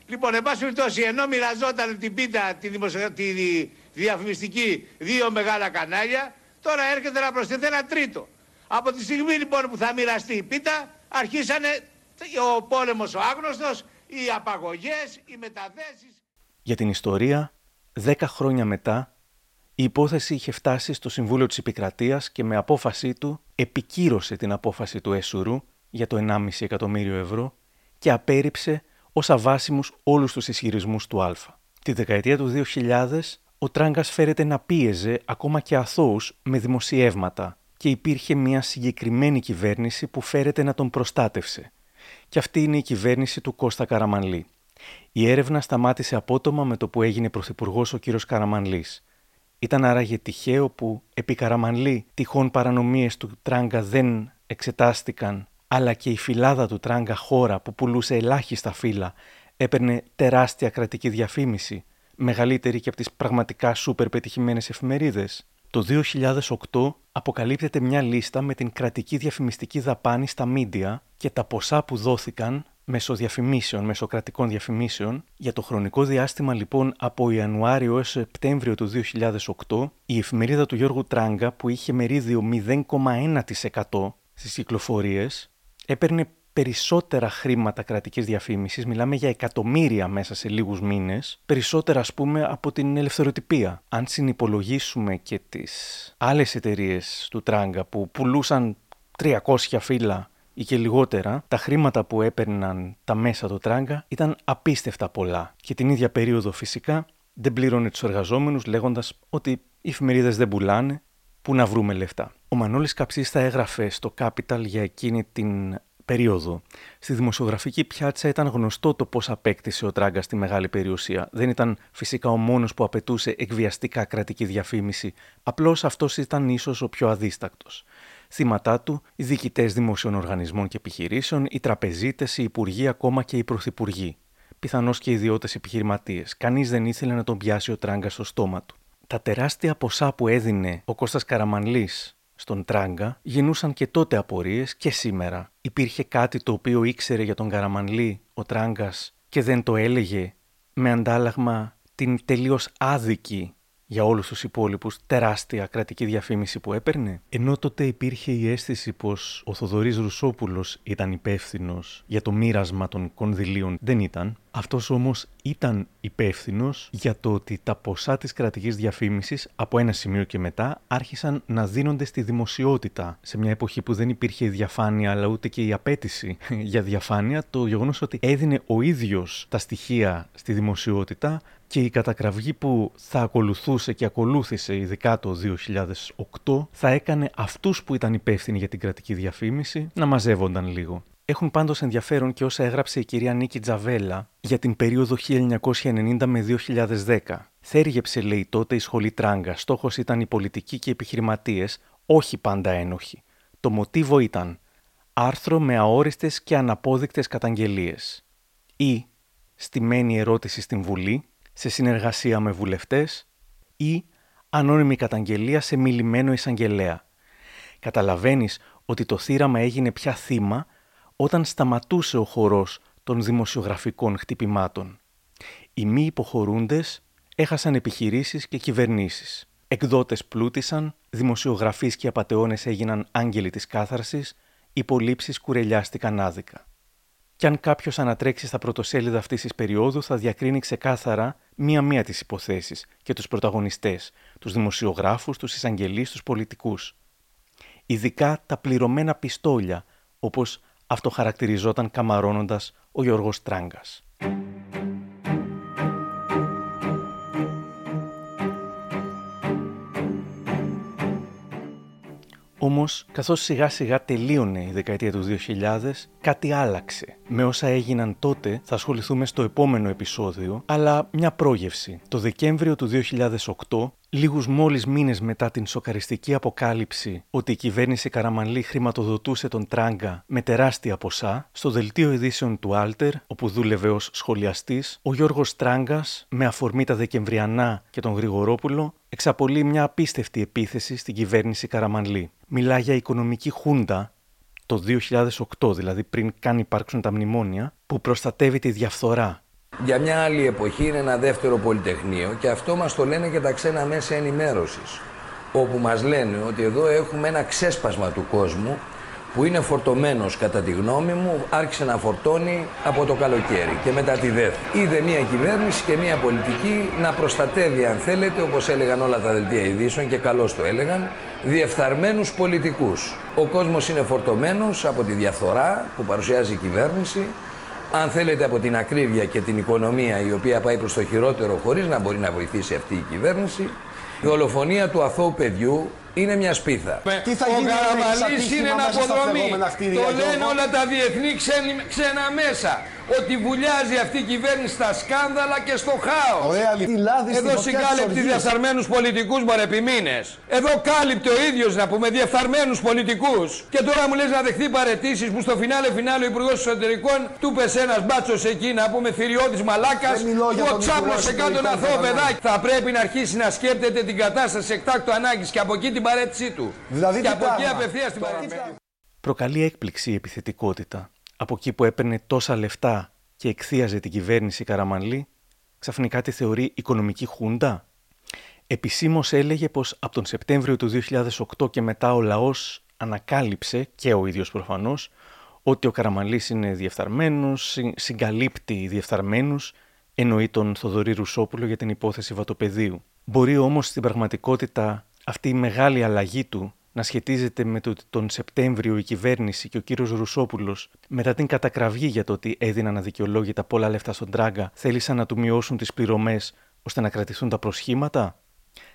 Λοιπόν, εν πάση περιπτώσει, ενώ μοιραζόταν την πίτα, τη, δημοσιο... τη δι- διαφημιστική δύο μεγάλα κανάλια, τώρα έρχεται να προσθεθεί ένα τρίτο. Από τη στιγμή λοιπόν που θα μοιραστεί η πίτα, αρχίσανε ο πόλεμος ο άγνωστος, οι απαγωγές, οι μεταθέσεις. Για την ιστορία, δέκα χρόνια μετά, η υπόθεση είχε φτάσει στο Συμβούλιο της Επικρατείας και με απόφασή του επικύρωσε την απόφαση του ΕΣΟΥΡΟΥ για το 1,5 εκατομμύριο ευρώ και απέρριψε ως αβάσιμους όλους τους ισχυρισμούς του Α. Τη δεκαετία του 2000, ο Τράγκας φέρεται να πίεζε ακόμα και αθώους με δημοσιεύματα και υπήρχε μια συγκεκριμένη κυβέρνηση που φέρεται να τον προστάτευσε. Και αυτή είναι η κυβέρνηση του Κώστα Καραμανλή. Η έρευνα σταμάτησε απότομα με το που έγινε πρωθυπουργός ο κύριος Καραμανλής. Ήταν άραγε τυχαίο που επί Καραμανλή τυχόν παρανομίες του Τράγκα δεν εξετάστηκαν, αλλά και η φυλάδα του Τράγκα χώρα που πουλούσε ελάχιστα φύλλα έπαιρνε τεράστια κρατική διαφήμιση, μεγαλύτερη και από τις πραγματικά σούπερ πετυχημένες εφημερίδες. Το 2008 αποκαλύπτεται μια λίστα με την κρατική διαφημιστική δαπάνη στα μίντια και τα ποσά που δόθηκαν μέσω διαφημίσεων, μέσω κρατικών διαφημίσεων. Για το χρονικό διάστημα λοιπόν από Ιανουάριο έως Σεπτέμβριο του 2008 η εφημερίδα του Γιώργου Τράγκα που είχε μερίδιο 0,1% στις κυκλοφορίες έπαιρνε περισσότερα χρήματα κρατικής διαφήμισης, μιλάμε για εκατομμύρια μέσα σε λίγους μήνες, περισσότερα ας πούμε από την ελευθεροτυπία. Αν συνυπολογίσουμε και τις άλλες εταιρείες του Τράγκα που πουλούσαν 300 φύλλα ή και λιγότερα, τα χρήματα που έπαιρναν τα μέσα του Τράγκα ήταν απίστευτα πολλά. Και την ίδια περίοδο φυσικά δεν πλήρωνε τους εργαζόμενους λέγοντας ότι οι εφημερίδες δεν πουλάνε, πού να βρούμε λεφτά. Ο Μανώλης Καψής θα έγραφε στο Capital για εκείνη την περίοδο. Στη δημοσιογραφική πιάτσα ήταν γνωστό το πώς απέκτησε ο Τράγκα τη μεγάλη περιουσία. Δεν ήταν φυσικά ο μόνος που απαιτούσε εκβιαστικά κρατική διαφήμιση, απλώς αυτός ήταν ίσως ο πιο αδίστακτος. Θύματά του, οι διοικητές δημοσίων οργανισμών και επιχειρήσεων, οι τραπεζίτες, οι υπουργοί, ακόμα και οι πρωθυπουργοί. Πιθανώς και οι ιδιώτες επιχειρηματίες. Κανείς δεν ήθελε να τον πιάσει ο Τράγκα στο στόμα του. Τα τεράστια ποσά που έδινε ο Κώστας Καραμανλής στον Τράγκα γεννούσαν και τότε απορίες και σήμερα. Υπήρχε κάτι το οποίο ήξερε για τον Καραμανλή ο Τράγκας και δεν το έλεγε με αντάλλαγμα την τελείως άδικη για όλους τους υπόλοιπους τεράστια κρατική διαφήμιση που έπαιρνε. Ενώ τότε υπήρχε η αίσθηση πως ο Θοδωρής Ρουσόπουλος ήταν υπεύθυνος για το μοίρασμα των κονδυλίων, δεν ήταν. Αυτός όμως ήταν υπεύθυνος για το ότι τα ποσά της κρατικής διαφήμισης από ένα σημείο και μετά άρχισαν να δίνονται στη δημοσιότητα. Σε μια εποχή που δεν υπήρχε η διαφάνεια αλλά ούτε και η απέτηση για διαφάνεια, το γεγονός ότι έδινε ο ίδιος τα στοιχεία στη δημοσιότητα και η κατακραυγή που θα ακολουθούσε και ακολούθησε ειδικά το 2008 θα έκανε αυτούς που ήταν υπεύθυνοι για την κρατική διαφήμιση να μαζεύονταν λίγο. Έχουν πάντως ενδιαφέρον και όσα έγραψε η κυρία Νίκη Τζαβέλα για την περίοδο 1990 με 2010. Θέργεψε, λέει τότε, η σχολή Τράγκα. Στόχος ήταν οι πολιτικοί και οι επιχειρηματίες, όχι πάντα ένοχοι. Το μοτίβο ήταν άρθρο με αόριστες και αναπόδεικτες καταγγελίες ή στημένη ερώτηση στην Βουλή σε συνεργασία με βουλευτές ή ανώνυμη καταγγελία σε μιλημένο εισαγγελέα. Καταλαβαίνεις ότι το θύραμα έγινε πια θύμα όταν σταματούσε ο χορός των δημοσιογραφικών χτυπημάτων. Οι μη υποχωρούντες έχασαν επιχειρήσεις και κυβερνήσεις. Εκδότες πλούτησαν, δημοσιογραφείς και απατεώνες έγιναν άγγελοι της κάθαρσης, υπολείψεις κουρελιάστηκαν άδικα. Κι αν κάποιος ανατρέξει στα πρωτοσέλιδα αυτής της περίοδου, θα διακρίνει ξεκάθαρα μία-μία τις υποθέσεις και τους πρωταγωνιστές, τους δημοσιογράφους, τους εισαγγελείς, τους πολιτικούς. Ειδικά τα πληρωμένα πιστόλια, όπως αυτοχαρακτηριζόταν καμαρώνοντας ο Γιώργος Τράγκας. Όμως, καθώς σιγά σιγά τελείωνε η δεκαετία του 2000, κάτι άλλαξε. Με όσα έγιναν τότε θα ασχοληθούμε στο επόμενο επεισόδιο, αλλά μια πρόγευση. Το Δεκέμβριο του 2008, λίγους μόλις μήνες μετά την σοκαριστική αποκάλυψη ότι η κυβέρνηση Καραμανλή χρηματοδοτούσε τον Τράγκα με τεράστια ποσά, στο δελτίο ειδήσεων του Άλτερ, όπου δούλευε ως σχολιαστής, ο Γιώργος Τράγκας, με αφορμή τα Δεκεμβριανά και τον Γρηγορόπουλο, εξαπολύει μια απίστευτη επίθεση στην κυβέρνηση Καραμανλή. Μιλά για οικονομική χούντα το 2008, δηλαδή πριν καν υπάρξουν τα μνημόνια, που προστατεύει τη διαφθορά. Για μια άλλη εποχή είναι ένα δεύτερο πολυτεχνείο και αυτό μας το λένε και τα ξένα μέσα ενημέρωσης όπου μας λένε ότι εδώ έχουμε ένα ξέσπασμα του κόσμου που είναι φορτωμένος κατά τη γνώμη μου, άρχισε να φορτώνει από το καλοκαίρι και μετά τη δεύτερη. Είδε μια κυβέρνηση και μια πολιτική να προστατεύει αν θέλετε, όπως έλεγαν όλα τα δελτία ειδήσεων και καλώς το έλεγαν, διεφθαρμένους πολιτικούς. Ο κόσμος είναι φορτωμένος από τη διαφθορά που παρουσιάζει η κυβέρνηση, αν θέλετε από την ακρίβεια και την οικονομία η οποία πάει προς το χειρότερο χωρίς να μπορεί να βοηθήσει αυτή η κυβέρνηση, η δολοφονία του αθώου παιδιού είναι μια σπίθα. Τι θα ο γίνει Καραμαλής είναι ένα αποδρομή. Το λένε όλα τα διεθνή ξένα μέσα ότι βουλιάζει αυτή η κυβέρνηση στα σκάνδαλα και στο χάος. Εδώ συγκάλυπτε διεφθαρμένους πολιτικούς μωρέ μήνε. Εδώ κάλυπτε ο ίδιος να πούμε διεφθαρμένους πολιτικούς. Και τώρα μου λες να δεχθεί παρετήσεις που στο φινάλε φινάλε ο Υπουργός Εσωτερικών του πες ένας μπάτσος εκεί να πούμε θηριώτη μαλάκας. που ο τσάπλωσε κάτω ένα αθώο παιδάκι. Θα πρέπει να αρχίσει να σκέπτεται την κατάσταση εκτάκτου ανάγκης και από εκεί την παρέτησή του. Δηλαδή, και από εκεί απευθείας την παρέτηση. Προκαλεί έκπληξη η επιθετικότητα από εκεί που έπαιρνε τόσα λεφτά και εκθίαζε την κυβέρνηση Καραμανλή, ξαφνικά τη θεωρεί οικονομική χούντα; Επισήμως έλεγε πως από τον Σεπτέμβριο του 2008 και μετά ο λαός ανακάλυψε, και ο ίδιος προφανώς, ότι ο Καραμαλής είναι διεφθαρμένος, συγκαλύπτει διεφθαρμένους, εννοεί τον Θοδωρή Ρουσόπουλο για την υπόθεση βατοπεδίου. Μπορεί όμως στην πραγματικότητα αυτή η μεγάλη αλλαγή του να σχετίζεται με το ότι τον Σεπτέμβριο η κυβέρνηση και ο κύριος Ρουσόπουλος μετά την κατακραυγή για το ότι έδιναν αδικαιολόγητα πολλά λεφτά στον Τράγκα θέλησαν να του μειώσουν τις πληρωμές ώστε να κρατηθούν τα προσχήματα.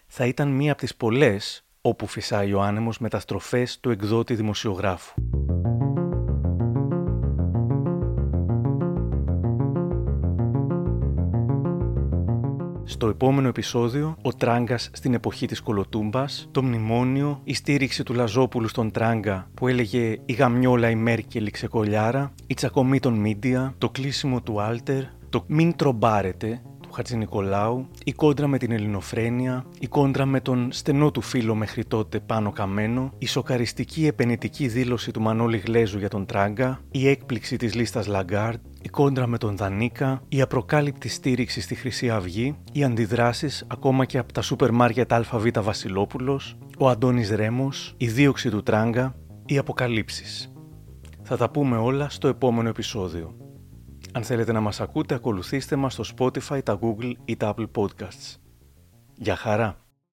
Θα ήταν μία από τις πολλές όπου φυσάει ο άνεμος μεταστροφές του εκδότη δημοσιογράφου. Στο επόμενο επεισόδιο, ο Τράγκας στην εποχή της Κολοτούμπας, το μνημόνιο, η στήριξη του Λαζόπουλου στον Τράγκα που έλεγε Η γαμιόλα η Μέρκελ η ξεκολιάρα, η τσακωμή των Μίντια, το κλείσιμο του Άλτερ, το Μην τρομπάρετε του Χατζηνικολάου, η κόντρα με την Ελληνοφρένεια, η κόντρα με τον στενό του φίλο μέχρι τότε Πάνο Καμμένο, η σοκαριστική επαινετική δήλωση του Μανώλη Γλέζου για τον Τράγκα, η έκπληξη της λίστας Λαγκάρντ, η κόντρα με τον Δανίκα, η απροκάλυπτη στήριξη στη Χρυσή Αυγή, οι αντιδράσεις ακόμα και από τα σούπερ μάρκετ ΑΒ Βασιλόπουλος, ο Αντώνης Ρέμος, η δίωξη του Τράγκα, οι αποκαλύψεις. Θα τα πούμε όλα στο επόμενο επεισόδιο. Αν θέλετε να μας ακούτε, ακολουθήστε μας στο Spotify, τα Google ή τα Apple Podcasts. Γεια χαρά!